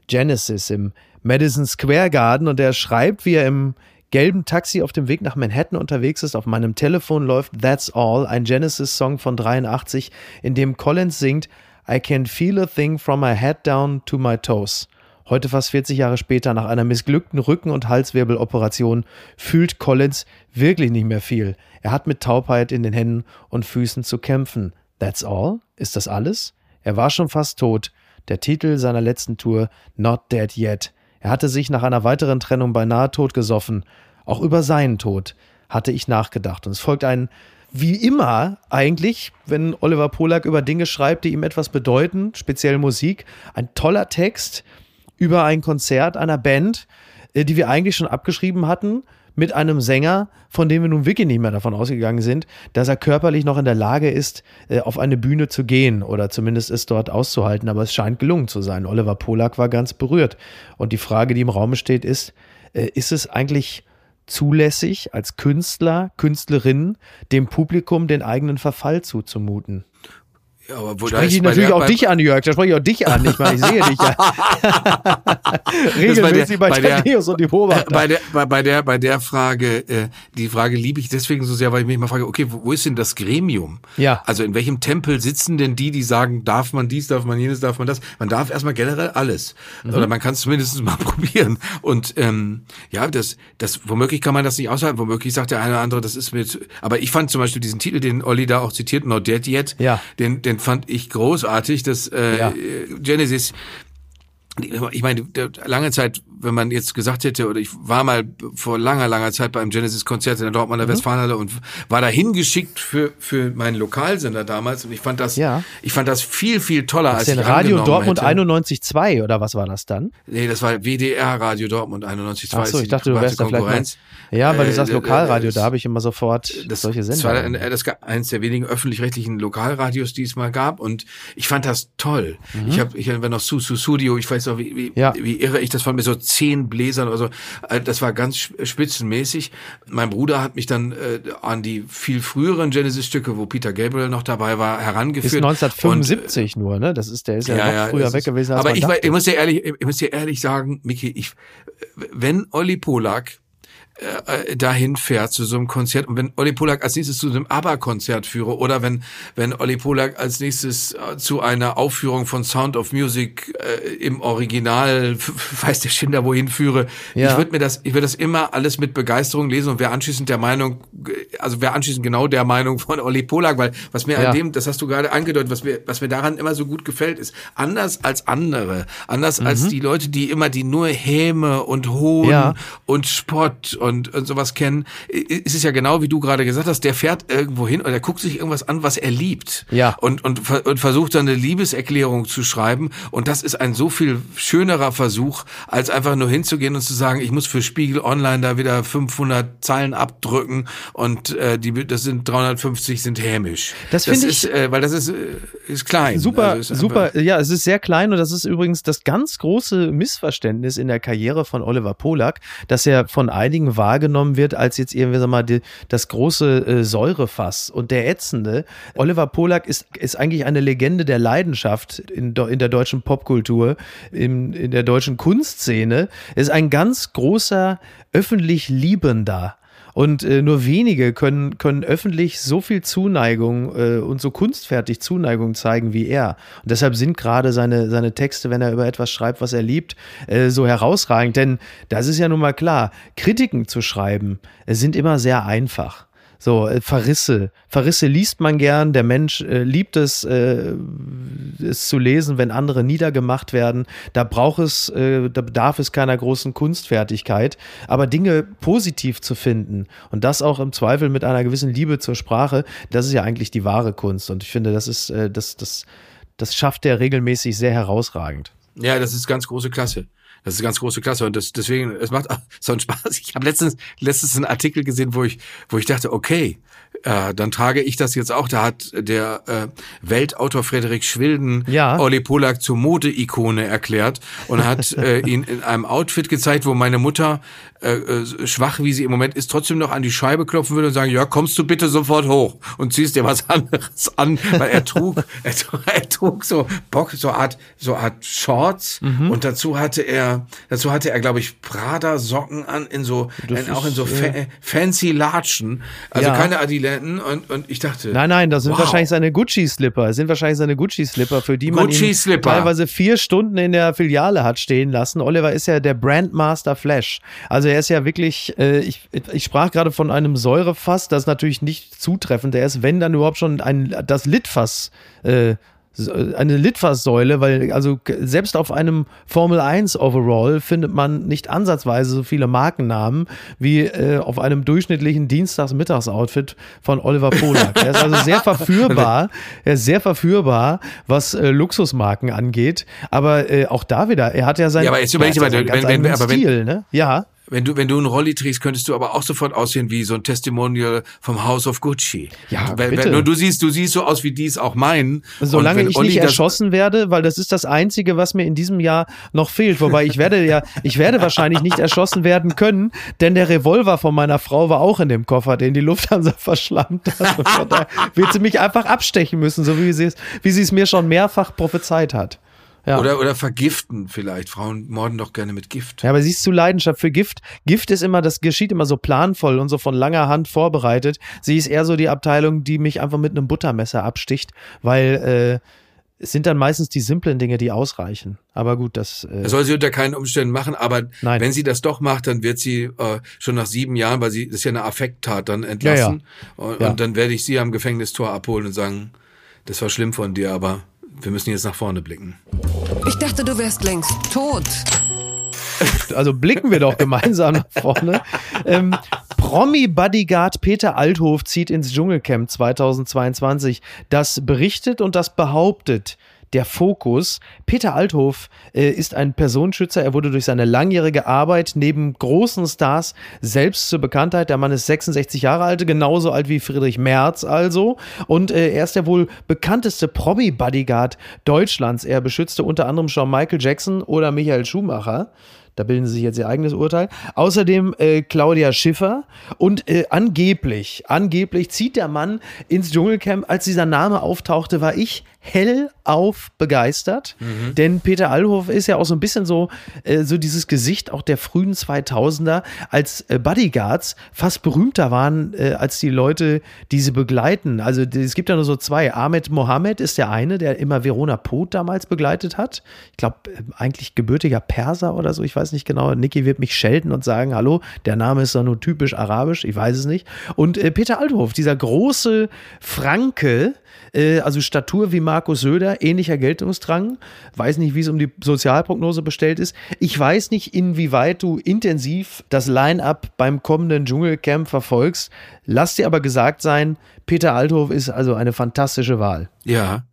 Genesis im Madison Square Garden und er schreibt, wie er im gelben Taxi auf dem Weg nach Manhattan unterwegs ist. Auf meinem Telefon läuft That's All, ein Genesis-Song von 83, in dem Collins singt I can feel a thing from my head down to my toes. Heute, fast 40 Jahre später, nach einer missglückten Rücken- und Halswirbeloperation, fühlt Collins wirklich nicht mehr viel. Er hat mit Taubheit in den Händen und Füßen zu kämpfen. That's all? Ist das alles? Er war schon fast tot. Der Titel seiner letzten Tour, Not Dead Yet. Er hatte sich nach einer weiteren Trennung beinahe totgesoffen. Auch über seinen Tod hatte ich nachgedacht. Und es folgt ein, wie immer eigentlich, wenn Oliver Polak über Dinge schreibt, die ihm etwas bedeuten, speziell Musik, ein toller Text über ein Konzert einer Band, äh, die wir eigentlich schon abgeschrieben hatten, mit einem Sänger, von dem wir nun wirklich nicht mehr davon ausgegangen sind, dass er körperlich noch in der Lage ist, äh, auf eine Bühne zu gehen oder zumindest es dort auszuhalten. Aber es scheint gelungen zu sein. Oliver Polak war ganz berührt. Und die Frage, die im Raum steht, ist, äh, ist es eigentlich zulässig, als Künstler, Künstlerin dem Publikum den eigenen Verfall zuzumuten. Ja, aber wo spreche ich natürlich auch dich an, Jörg. Da spreche ich auch dich an. Ich meine, ich sehe dich ja. Regelmäßig bei, der, bei, der, Neos und die Beobachter. Bei der, bei, bei der, bei der Frage, äh, die Frage liebe ich deswegen so sehr, weil ich mich mal frage, okay, wo, wo ist denn das Gremium? Ja. Also in welchem Tempel sitzen denn die, die sagen, darf man dies, darf man jenes, darf man das? Man darf erstmal generell alles. Mhm. Oder man kann es zumindest mal probieren. Und ähm, ja, das, das, womöglich kann man das nicht aushalten. Womöglich sagt der eine oder andere, das ist mit. Aber ich fand zum Beispiel diesen Titel, den Olli da auch zitiert, Not Dead Yet, ja. den, den fand ich großartig, dass äh, ja. Genesis ich meine, lange Zeit, wenn man jetzt gesagt hätte, oder ich war mal vor langer, langer Zeit beim Genesis-Konzert in der Dortmunder mhm. Westfalenhalle und war da hingeschickt für, für meinen Lokalsender damals und ich fand das, ja. ich fand das viel, viel toller das als ist ich Radio Dortmund 91.2 oder was war das dann? Nee, das war WDR Radio Dortmund 91.2. Ach so, ich dachte, du wärst da vielleicht mal, Ja, weil du sagst äh, Lokalradio, da habe ich immer sofort das, solche Sender. Das war das eines der wenigen öffentlich-rechtlichen Lokalradios, die es mal gab und ich fand das toll. Mhm. Ich habe, ich war noch Su Su Studio, ich weiß weiß noch, wie, wie, ja. wie irre ich das fand, mit so zehn Bläsern oder so. Äh, das war ganz spitzenmäßig. Mein Bruder hat mich dann äh, an die viel früheren Genesis-Stücke, wo Peter Gabriel noch dabei war, herangeführt. Ist 1975 und, nur, ne? Das ist, der ist ja, ja noch ja, früher weg gewesen. aber ich, ich muss dir ehrlich, ich muss dir ehrlich sagen, Miki, ich, wenn Olli Polak äh, dahin fährt zu so einem Konzert und wenn Olli Polak als nächstes zu einem ABBA-Konzert führe oder wenn wenn Olli Polak als nächstes äh, zu einer Aufführung von Sound of Music äh, im Original weiß der Schinder wohin führe, ja. ich würde mir das ich würde das immer alles mit Begeisterung lesen und wäre anschließend der Meinung also wäre anschließend genau der Meinung von Olli Polak, weil was mir ja. an dem das hast du gerade angedeutet, was mir was mir daran immer so gut gefällt ist, anders als andere, anders mhm. als die Leute, die immer die nur Häme und Hohn ja. und Spott und, und sowas kennen, ist es ja genau wie du gerade gesagt hast, der fährt irgendwo hin oder der guckt sich irgendwas an, was er liebt. Ja. Und, und, und versucht dann eine Liebeserklärung zu schreiben. Und das ist ein so viel schönerer Versuch, als einfach nur hinzugehen und zu sagen, ich muss für Spiegel Online da wieder 500 Zeilen abdrücken und äh, die, das sind 350 sind hämisch. Das finde ich, äh, weil das ist, äh, ist klein. Super, also ist super. Ja, es ist sehr klein und das ist übrigens das ganz große Missverständnis in der Karriere von Oliver Polak, dass er von einigen Wahrgenommen wird als jetzt irgendwie, sag mal, die, das große äh, Säurefass und der ätzende. Oliver Polak ist, ist eigentlich eine Legende der Leidenschaft in, in der deutschen Popkultur, in, in der deutschen Kunstszene. Ist ein ganz großer öffentlich Liebender. Und äh, nur wenige können, können öffentlich so viel Zuneigung äh, und so kunstfertig Zuneigung zeigen wie er. Und deshalb sind gerade seine, seine Texte, wenn er über etwas schreibt, was er liebt, äh, so herausragend. Denn das ist ja nun mal klar, Kritiken zu schreiben äh, sind immer sehr einfach. So, äh, Verrisse. Verrisse liest man gern. Der Mensch äh, liebt es, äh, es zu lesen, wenn andere niedergemacht werden. Da braucht es, äh, da bedarf es keiner großen Kunstfertigkeit. Aber Dinge positiv zu finden und das auch im Zweifel mit einer gewissen Liebe zur Sprache, das ist ja eigentlich die wahre Kunst. Und ich finde, das ist, äh, das, das, das schafft er regelmäßig sehr herausragend. Ja, das ist ganz große Klasse. Das ist ganz große Klasse und das, deswegen, es macht so einen Spaß. Ich habe letztens, letztens einen Artikel gesehen, wo ich, wo ich dachte, okay, äh, dann trage ich das jetzt auch. Da hat der äh, Weltautor Frederik Schwilden ja. Olli Polak zur Mode-Ikone erklärt und hat äh, ihn in einem Outfit gezeigt, wo meine Mutter, äh, äh, schwach wie sie im Moment ist, trotzdem noch an die Scheibe klopfen würde und sagen, ja, kommst du bitte sofort hoch und ziehst dir was anderes an, weil er trug, er, trug, er trug so Bock, so Art, so Art Shorts mhm. und dazu hatte er, dazu hatte er, glaube ich, Prada Socken an in so, in, auch in so fa fancy Latschen, also ja. keine Adiletten und, und ich dachte. Nein, nein, das sind wow. wahrscheinlich seine Gucci-Slipper. Das sind wahrscheinlich seine Gucci-Slipper, für die man ihn teilweise vier Stunden in der Filiale hat stehen lassen. Oliver ist ja der Brandmaster Flash. Also er ist ja wirklich, äh, ich, ich sprach gerade von einem Säurefass, das ist natürlich nicht zutreffend. Er ist, wenn dann überhaupt schon ein, das Litfass äh, eine Litfaßsäule, weil also selbst auf einem Formel 1 Overall findet man nicht ansatzweise so viele Markennamen wie äh, auf einem durchschnittlichen Dienstags-Mittags-Outfit von Oliver Polak. er ist also sehr verführbar, er ist sehr verführbar, was äh, Luxusmarken angeht, aber äh, auch da wieder, er hat ja seinen, ja, aber jetzt überleg mal, ja wenn, wenn, aber Stil, ne? Ja. Wenn du, wenn du einen Rolli trägst, könntest du aber auch sofort aussehen wie so ein Testimonial vom House of Gucci. Ja, wenn, bitte. Nur du siehst, du siehst so aus, wie die es auch meinen. Solange ich Olli nicht erschossen werde, weil das ist das Einzige, was mir in diesem Jahr noch fehlt. Wobei ich werde ja, ich werde wahrscheinlich nicht erschossen werden können, denn der Revolver von meiner Frau war auch in dem Koffer, den die Lufthansa verschlammt hat. da wird sie mich einfach abstechen müssen, so wie sie es, wie sie es mir schon mehrfach prophezeit hat. Ja. Oder, oder vergiften vielleicht. Frauen morden doch gerne mit Gift. Ja, aber sie ist zu Leidenschaft für Gift. Gift ist immer, das geschieht immer so planvoll und so von langer Hand vorbereitet. Sie ist eher so die Abteilung, die mich einfach mit einem Buttermesser absticht, weil äh, es sind dann meistens die simplen Dinge, die ausreichen. Aber gut, das. Äh das soll sie unter keinen Umständen machen, aber Nein. wenn sie das doch macht, dann wird sie äh, schon nach sieben Jahren, weil sie das ist ja eine Affekttat, dann entlassen. Ja, ja. Und, ja. und dann werde ich sie am Gefängnistor abholen und sagen, das war schlimm von dir, aber wir müssen jetzt nach vorne blicken. Ich dachte, du wärst längst tot. Also blicken wir doch gemeinsam nach vorne. Ähm, Promi-Bodyguard Peter Althof zieht ins Dschungelcamp 2022. Das berichtet und das behauptet der Fokus. Peter Althof äh, ist ein Personenschützer. Er wurde durch seine langjährige Arbeit neben großen Stars selbst zur Bekanntheit. Der Mann ist 66 Jahre alt, genauso alt wie Friedrich Merz also. Und äh, er ist der wohl bekannteste Promi-Bodyguard Deutschlands. Er beschützte unter anderem schon Michael Jackson oder Michael Schumacher. Da bilden sie sich jetzt ihr eigenes Urteil. Außerdem äh, Claudia Schiffer und äh, angeblich, angeblich zieht der Mann ins Dschungelcamp. Als dieser Name auftauchte, war ich hellauf begeistert, mhm. denn Peter Allhoff ist ja auch so ein bisschen so, äh, so dieses Gesicht auch der frühen 2000er, als äh, Bodyguards fast berühmter waren äh, als die Leute, die sie begleiten. Also es gibt ja nur so zwei. Ahmed Mohammed ist der eine, der immer Verona Poth damals begleitet hat. Ich glaube, äh, eigentlich gebürtiger Perser oder so, ich weiß nicht genau. Niki wird mich schelten und sagen, hallo, der Name ist doch nur typisch arabisch, ich weiß es nicht. Und äh, Peter Althoff, dieser große Franke, also Statur wie Markus Söder, ähnlicher Geltungsdrang. Weiß nicht, wie es um die Sozialprognose bestellt ist. Ich weiß nicht, inwieweit du intensiv das Line-up beim kommenden Dschungelcamp verfolgst. Lass dir aber gesagt sein, Peter Althoff ist also eine fantastische Wahl. Ja,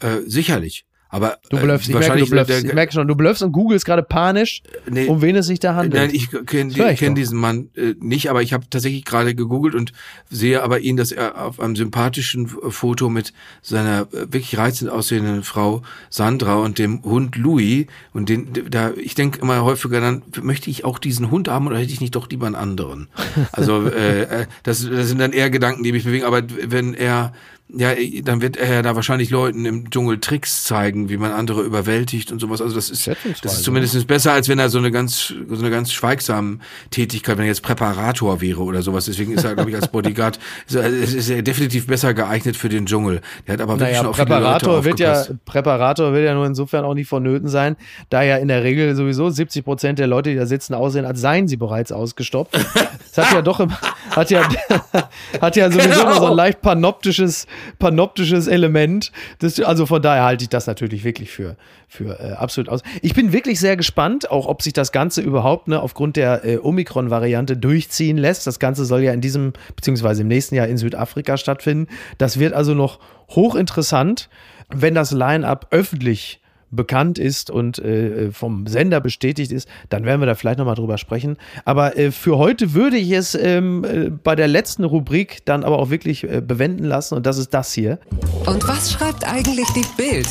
äh, sicherlich. Aber Du bluffst, äh, ich, merke, du der- ich merke schon, du bluffst und googelst gerade panisch, Nee. um wen es sich da handelt. Nein, ich kenne ich kenn diesen Mann äh, nicht, aber ich habe tatsächlich gerade gegoogelt und sehe aber ihn, dass er auf einem sympathischen Foto mit seiner äh, wirklich reizend aussehenden Frau Sandra und dem Hund Louis und den da ich denke immer häufiger dann möchte ich auch diesen Hund haben oder hätte ich nicht doch lieber einen anderen. Also äh, äh, das, das sind dann eher Gedanken, die mich bewegen, aber wenn er ja, dann wird er ja da wahrscheinlich Leuten im Dschungel Tricks zeigen, wie man andere überwältigt und sowas. Also das ist, das ist zumindest besser, als wenn er so eine ganz, so eine ganz schweigsame Tätigkeit, wenn er jetzt Präparator wäre oder sowas. Deswegen ist er, glaube ich, als Bodyguard, ist er, ist er definitiv besser geeignet für den Dschungel. Der hat aber wirklich Naja, schon auf viele Leute Präparator wird ja. Präparator wird ja nur insofern auch nicht vonnöten sein, da ja in der Regel sowieso 70 Prozent der Leute, die da sitzen, aussehen, als seien sie bereits ausgestopft. Das hat ja doch, im, hat ja, hat ja sowieso Genau. immer so ein leicht panoptisches, panoptisches Element. Das, also von daher halte ich das natürlich wirklich für, für äh, absolut aus. Ich bin wirklich sehr gespannt, auch ob sich das Ganze überhaupt ne, aufgrund der äh, Omikron-Variante durchziehen lässt. Das Ganze soll ja in diesem, beziehungsweise im nächsten Jahr in Südafrika stattfinden. Das wird also noch hochinteressant, wenn das Line-up öffentlich bekannt ist und äh, vom Sender bestätigt ist, dann werden wir da vielleicht nochmal drüber sprechen. Aber äh, für heute würde ich es ähm, äh, bei der letzten Rubrik dann aber auch wirklich äh, bewenden lassen und das ist das hier. Und was schreibt eigentlich die Bild?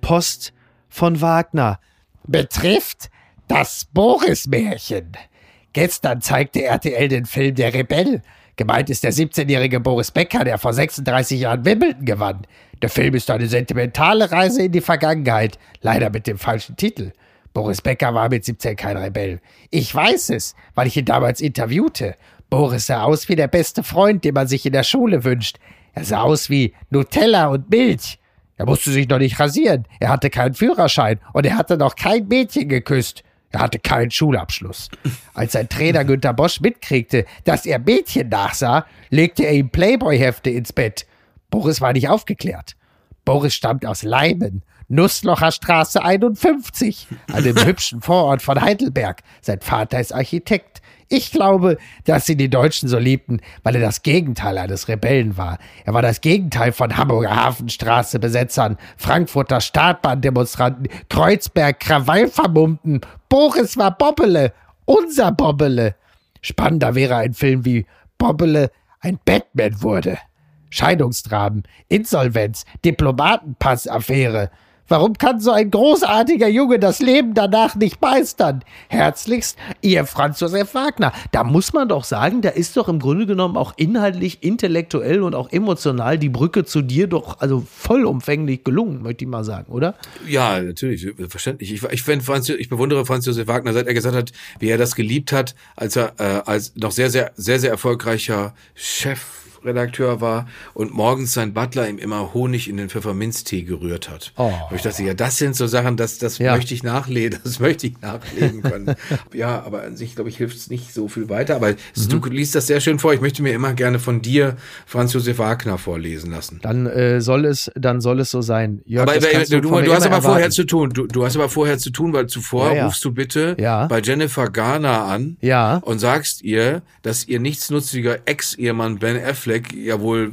Post von Wagner. betrifft das Boris-Märchen. Gestern zeigte RTL den Film Der Rebell. Gemeint ist der 17-jährige Boris Becker, der vor 36 Jahren Wimbledon gewann. Der Film ist eine sentimentale Reise in die Vergangenheit, leider mit dem falschen Titel. Boris Becker war mit 17 kein Rebell. Ich weiß es, weil ich ihn damals interviewte. Boris sah aus wie der beste Freund, den man sich in der Schule wünscht. Er sah aus wie Nutella und Milch. Er musste sich noch nicht rasieren. Er hatte keinen Führerschein und er hatte noch kein Mädchen geküsst. Er hatte keinen Schulabschluss. Als sein Trainer Günter Bosch mitkriegte, dass er Mädchen nachsah, legte er ihm Playboy-Hefte ins Bett. Boris war nicht aufgeklärt. Boris stammt aus Leimen, Nusslocher Straße 51, einem hübschen Vorort von Heidelberg. Sein Vater ist Architekt. Ich glaube, dass sie die Deutschen so liebten, weil er das Gegenteil eines Rebellen war. Er war das Gegenteil von Hamburger Hafenstraße-Besetzern, Frankfurter Startbahndemonstranten, Kreuzberg Krawallvermummten. Boris war Bobbele, unser Bobbele. Spannender wäre ein Film wie Bobbele ein Batman wurde. Scheidungsdramen, Insolvenz, Diplomatenpassaffäre. Warum kann so ein großartiger Junge das Leben danach nicht meistern? Herzlichst, Ihr Franz Josef Wagner. Da muss man doch sagen, da ist doch im Grunde genommen auch inhaltlich, intellektuell und auch emotional die Brücke zu dir doch also vollumfänglich gelungen, möchte ich mal sagen, oder? Ja, natürlich, verständlich. Ich, ich, Franz, ich bewundere Franz Josef Wagner, seit er gesagt hat, wie er das geliebt hat, als er äh, als noch sehr, sehr, sehr, sehr erfolgreicher Chefredakteur war und morgens sein Butler ihm immer Honig in den Pfefferminztee gerührt hat. Oh. Und ich dachte, ja, das sind so Sachen, das, das Ja. möchte ich nachlesen, das möchte ich nachlesen können. ja, aber an sich, glaube ich, hilft es nicht so viel weiter. Aber es- du liest das sehr schön vor. Ich möchte mir immer gerne von dir Franz Josef Wagner vorlesen lassen. Dann äh, soll es, dann soll es so sein. Jörg, Aber du, du, du, hast aber vorher zu tun. Du, du hast aber vorher zu tun, weil zuvor Ja, ja. rufst du bitte bei Jennifer Garner an und sagst ihr, dass ihr nichtsnutziger Ex-Ehemann Ben Affleck ja wohl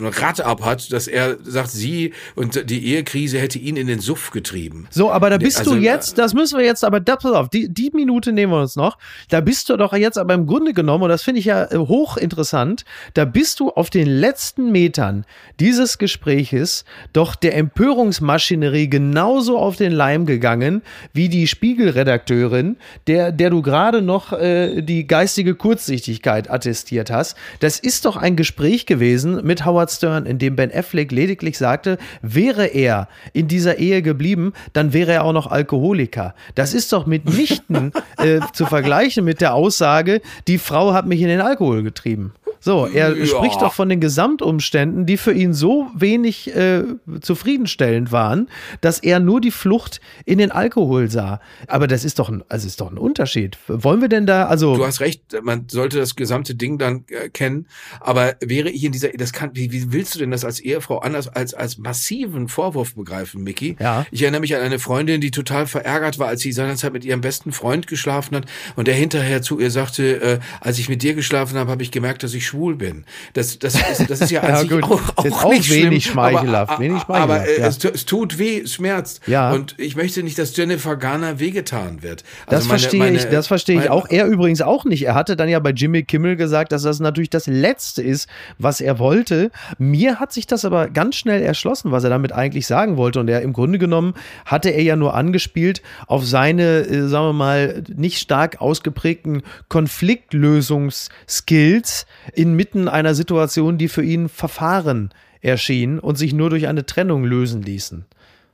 Rad ab hat, dass er sagt, sie und die Ehekrise hätte ihn in den Suff getrieben. So, aber da bist Also, du jetzt, das müssen wir jetzt, aber pass auf, die, die Minute nehmen wir uns noch. Da bist du doch jetzt aber im Grunde genommen, und das finde ich ja äh, hochinteressant, da bist du auf den letzten Metern dieses Gespräches doch der Empörungsmaschinerie genauso auf den Leim gegangen, wie die Spiegelredakteurin, der, der du gerade noch äh, die geistige Kurzsichtigkeit attestiert hast. Das ist doch ein Gespräch gewesen mit Howard Stern, in dem Ben Affleck lediglich sagte, wäre er in dieser Ehe geblieben, dann wäre er auch noch Alkoholiker. Das ist doch mitnichten äh, zu vergleichen mit der Aussage, die Frau hat mich in den Alkohol getrieben. So, er Ja. spricht doch von den Gesamtumständen, die für ihn so wenig äh, zufriedenstellend waren, dass er nur die Flucht in den Alkohol sah. Aber das ist doch ein, also ist doch ein Unterschied. Wollen wir denn da, also Du hast recht, man sollte das gesamte Ding dann äh, kennen. Aber wäre ich in dieser, das kann, wie, wie willst du denn das als Ehefrau anders als als massiven Vorwurf begreifen, Mickey? Ja. Ich erinnere mich an eine Freundin, die total verärgert war, als sie seinerzeit mit ihrem besten Freund geschlafen hat und der hinterher zu ihr sagte, äh, als ich mit dir geschlafen habe, habe ich gemerkt, dass ich schwul bin. Das, das, ist, das ist ja an Ja, sich gut. auch, auch auch nicht wenig schlimm, schmeichelhaft, Aber, wenig aber schmeichelhaft, äh, ja. es, es tut weh, es schmerzt. Ja. Und ich möchte nicht, dass Jennifer Garner wehgetan wird. Das Also meine- verstehe meine- ich, das verstehe ich auch. Er übrigens auch nicht. Er hatte dann ja bei Jimmy Kimmel gesagt, dass das natürlich das Letzte ist, was er wollte. Mir hat sich das aber ganz schnell erschlossen, was er damit eigentlich sagen wollte. Und er im Grunde genommen hatte er ja nur angespielt auf seine, äh, sagen wir mal, nicht stark ausgeprägten Konfliktlösungsskills inmitten einer Situation, die für ihn verfahren erschien und sich nur durch eine Trennung lösen ließen.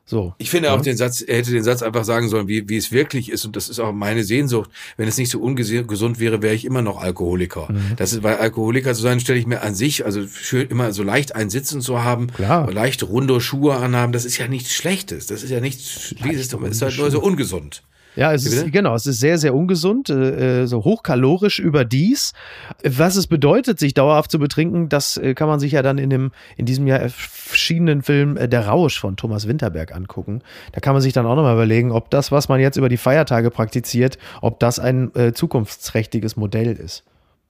So. Ich finde auch den Satz, er hätte den Satz einfach sagen sollen, wie, wie es wirklich ist. Und das ist auch meine Sehnsucht. Wenn es nicht so ungesund wäre, wäre ich immer noch Alkoholiker. Mhm. Das ist, weil Alkoholiker zu sein, stelle ich mir an sich, also schön immer so leicht ein Sitzen zu haben, Klar. leicht runde Schuhe anhaben, das ist ja nichts Schlechtes. Das ist ja nichts, wie ist, es ist halt nur so ungesund. Ja, es ist, genau, es ist sehr, sehr ungesund, äh, äh, so hochkalorisch überdies. Was es bedeutet, sich dauerhaft zu betrinken, das äh, kann man sich ja dann in dem, in diesem Jahr erschienenen Film äh, Der Rausch von Thomas Winterberg angucken. Da kann man sich dann auch nochmal überlegen, ob das, was man jetzt über die Feiertage praktiziert, ob das ein äh, zukunftsträchtiges Modell ist.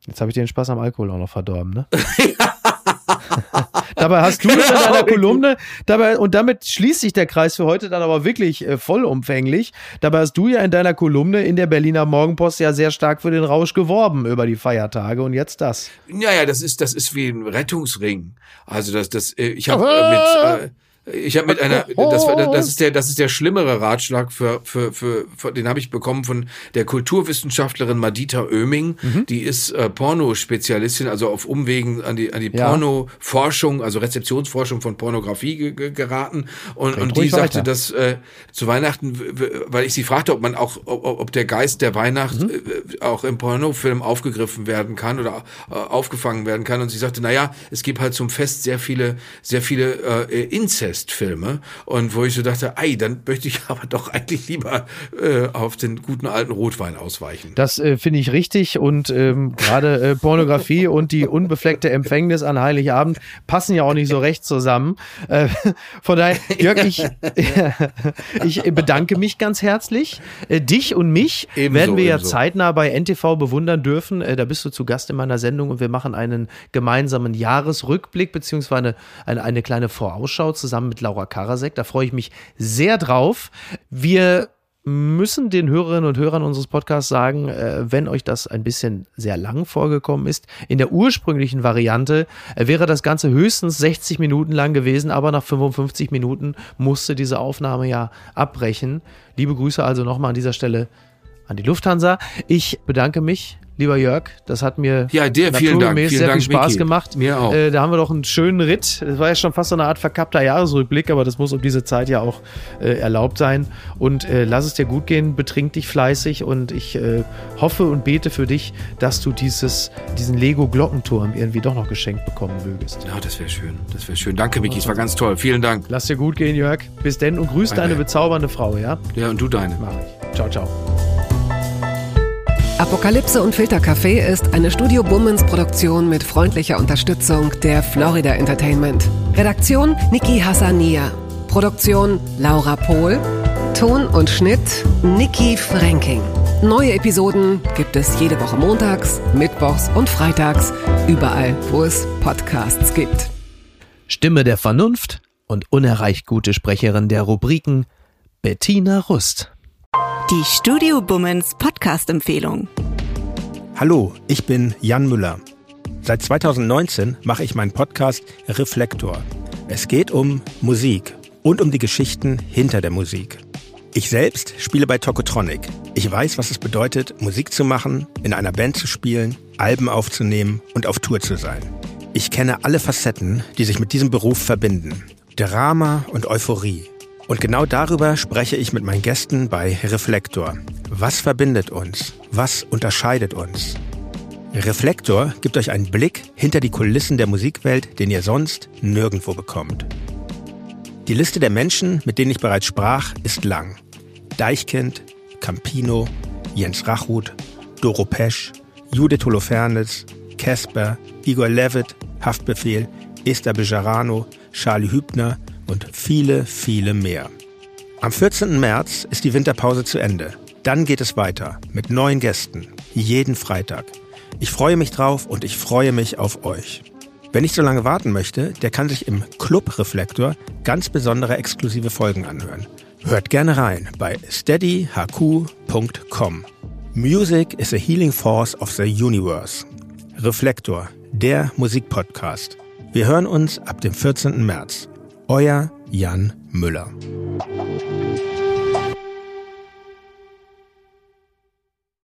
Jetzt habe ich den Spaß am Alkohol auch noch verdorben, ne? dabei hast du in deiner Kolumne, dabei, und damit schließt sich der Kreis für heute dann aber wirklich äh, vollumfänglich. Dabei hast du ja in deiner Kolumne in der Berliner Morgenpost ja sehr stark für den Rausch geworben über die Feiertage und jetzt das. Ja, ja, das ist, das ist wie ein Rettungsring. Also das, das, äh, ich habe äh, mit, äh, ich habe mit einer, das, war- das ist der, das ist der schlimmere Ratschlag für, für, für, für den habe ich bekommen von der Kulturwissenschaftlerin Madita Oeming. Die ist äh, Pornospezialistin, also auf Umwegen an die, an die Ja. Pornoforschung, also Rezeptionsforschung von Pornografie ge ge geraten. Und, und die sagte, weiter. dass äh, zu Weihnachten, weil ich sie fragte, ob man auch, ob, ob der Geist der Weihnacht Mhm. äh, auch im Pornofilm aufgegriffen werden kann oder äh, aufgefangen werden kann. Und sie sagte, na ja, es gibt halt zum Fest sehr viele, sehr viele äh, Inzestfilme. Und wo ich so dachte, ei, dann möchte ich aber doch eigentlich lieber äh, auf den guten alten Rotwein ausweichen. Das äh, finde ich richtig und ähm, gerade äh, Pornografie und die unbefleckte Empfängnis an Heiligabend passen ja auch nicht so recht zusammen. Äh, von daher, Jörg, ich, ich bedanke mich ganz herzlich. Äh, dich und mich Ebenso, werden wir ja ebenso. zeitnah bei NTV bewundern dürfen. Äh, da bist du zu Gast in meiner Sendung und wir machen einen gemeinsamen Jahresrückblick beziehungsweise eine, eine, eine kleine Vorausschau zusammen mit Laura Karasek. Da freue ich mich sehr drauf. Wir müssen den Hörerinnen und Hörern unseres Podcasts sagen, äh, wenn euch das ein bisschen sehr lang vorgekommen ist, in der ursprünglichen Variante äh, wäre das Ganze höchstens 60 Minuten lang gewesen, aber nach 55 Minuten musste diese Aufnahme ja abbrechen. Liebe Grüße also nochmal an dieser Stelle an die Lufthansa. Ich bedanke mich, lieber Jörg. Das hat mir Ja, dir vielen Dank. Vielen sehr Dank, viel Spaß Miki. gemacht. Mir auch. Äh, da haben wir doch einen schönen Ritt. Das war ja schon fast so eine Art verkappter Jahresrückblick, aber das muss um diese Zeit ja auch äh, erlaubt sein. Und äh, lass es dir gut gehen, betrink dich fleißig und ich äh, hoffe und bete für dich, dass du dieses, diesen Lego-Glockenturm irgendwie doch noch geschenkt bekommen mögest. Ja, das wäre schön. Das wäre schön. Danke, Miki. Es war ganz toll. Vielen Dank. Lass dir gut gehen, Jörg. Bis denn und grüß Bye, deine bezaubernde Frau, ja? Ja, und du deine. Mach ich. Ciao, ciao. Apokalypse und Filtercafé ist eine Studio Bummens Produktion mit freundlicher Unterstützung der Florida Entertainment. Redaktion Niki Hassania. Produktion Laura Pohl. Ton und Schnitt Niki Franking. Neue Episoden gibt es jede Woche montags, mittwochs und freitags, überall, wo es Podcasts gibt. Stimme der Vernunft und unerreicht gute Sprecherin der Rubriken Bettina Rust. Die Studio Bummens Podcast-Empfehlung. Hallo, ich bin Jan Müller. Seit 2019 mache ich meinen Podcast Reflektor. Es geht um Musik und um die Geschichten hinter der Musik. Ich selbst spiele bei Tokotronic. Ich weiß, was es bedeutet, Musik zu machen, in einer Band zu spielen, Alben aufzunehmen und auf Tour zu sein. Ich kenne alle Facetten, die sich mit diesem Beruf verbinden. Drama und Euphorie. Und genau darüber spreche ich mit meinen Gästen bei Reflektor. Was verbindet uns? Was unterscheidet uns? Reflektor gibt euch einen Blick hinter die Kulissen der Musikwelt, den ihr sonst nirgendwo bekommt. Die Liste der Menschen, mit denen ich bereits sprach, ist lang. Deichkind, Campino, Jens Rachut, Doro Pesch, Judith Holofernes, Casper, Igor Levitt, Haftbefehl, Esther Bejarano, Charlie Hübner und viele, viele mehr. Am 14. März ist die Winterpause zu Ende. Dann geht es weiter mit neuen Gästen, jeden Freitag. Ich freue mich drauf und ich freue mich auf euch. Wer nicht so lange warten möchte, der kann sich im Club Reflektor ganz besondere exklusive Folgen anhören. Hört gerne rein bei steadyhq.com. Music is a healing force of the universe. Reflektor, der Musikpodcast. Wir hören uns ab dem 14. März. Euer Jan Müller.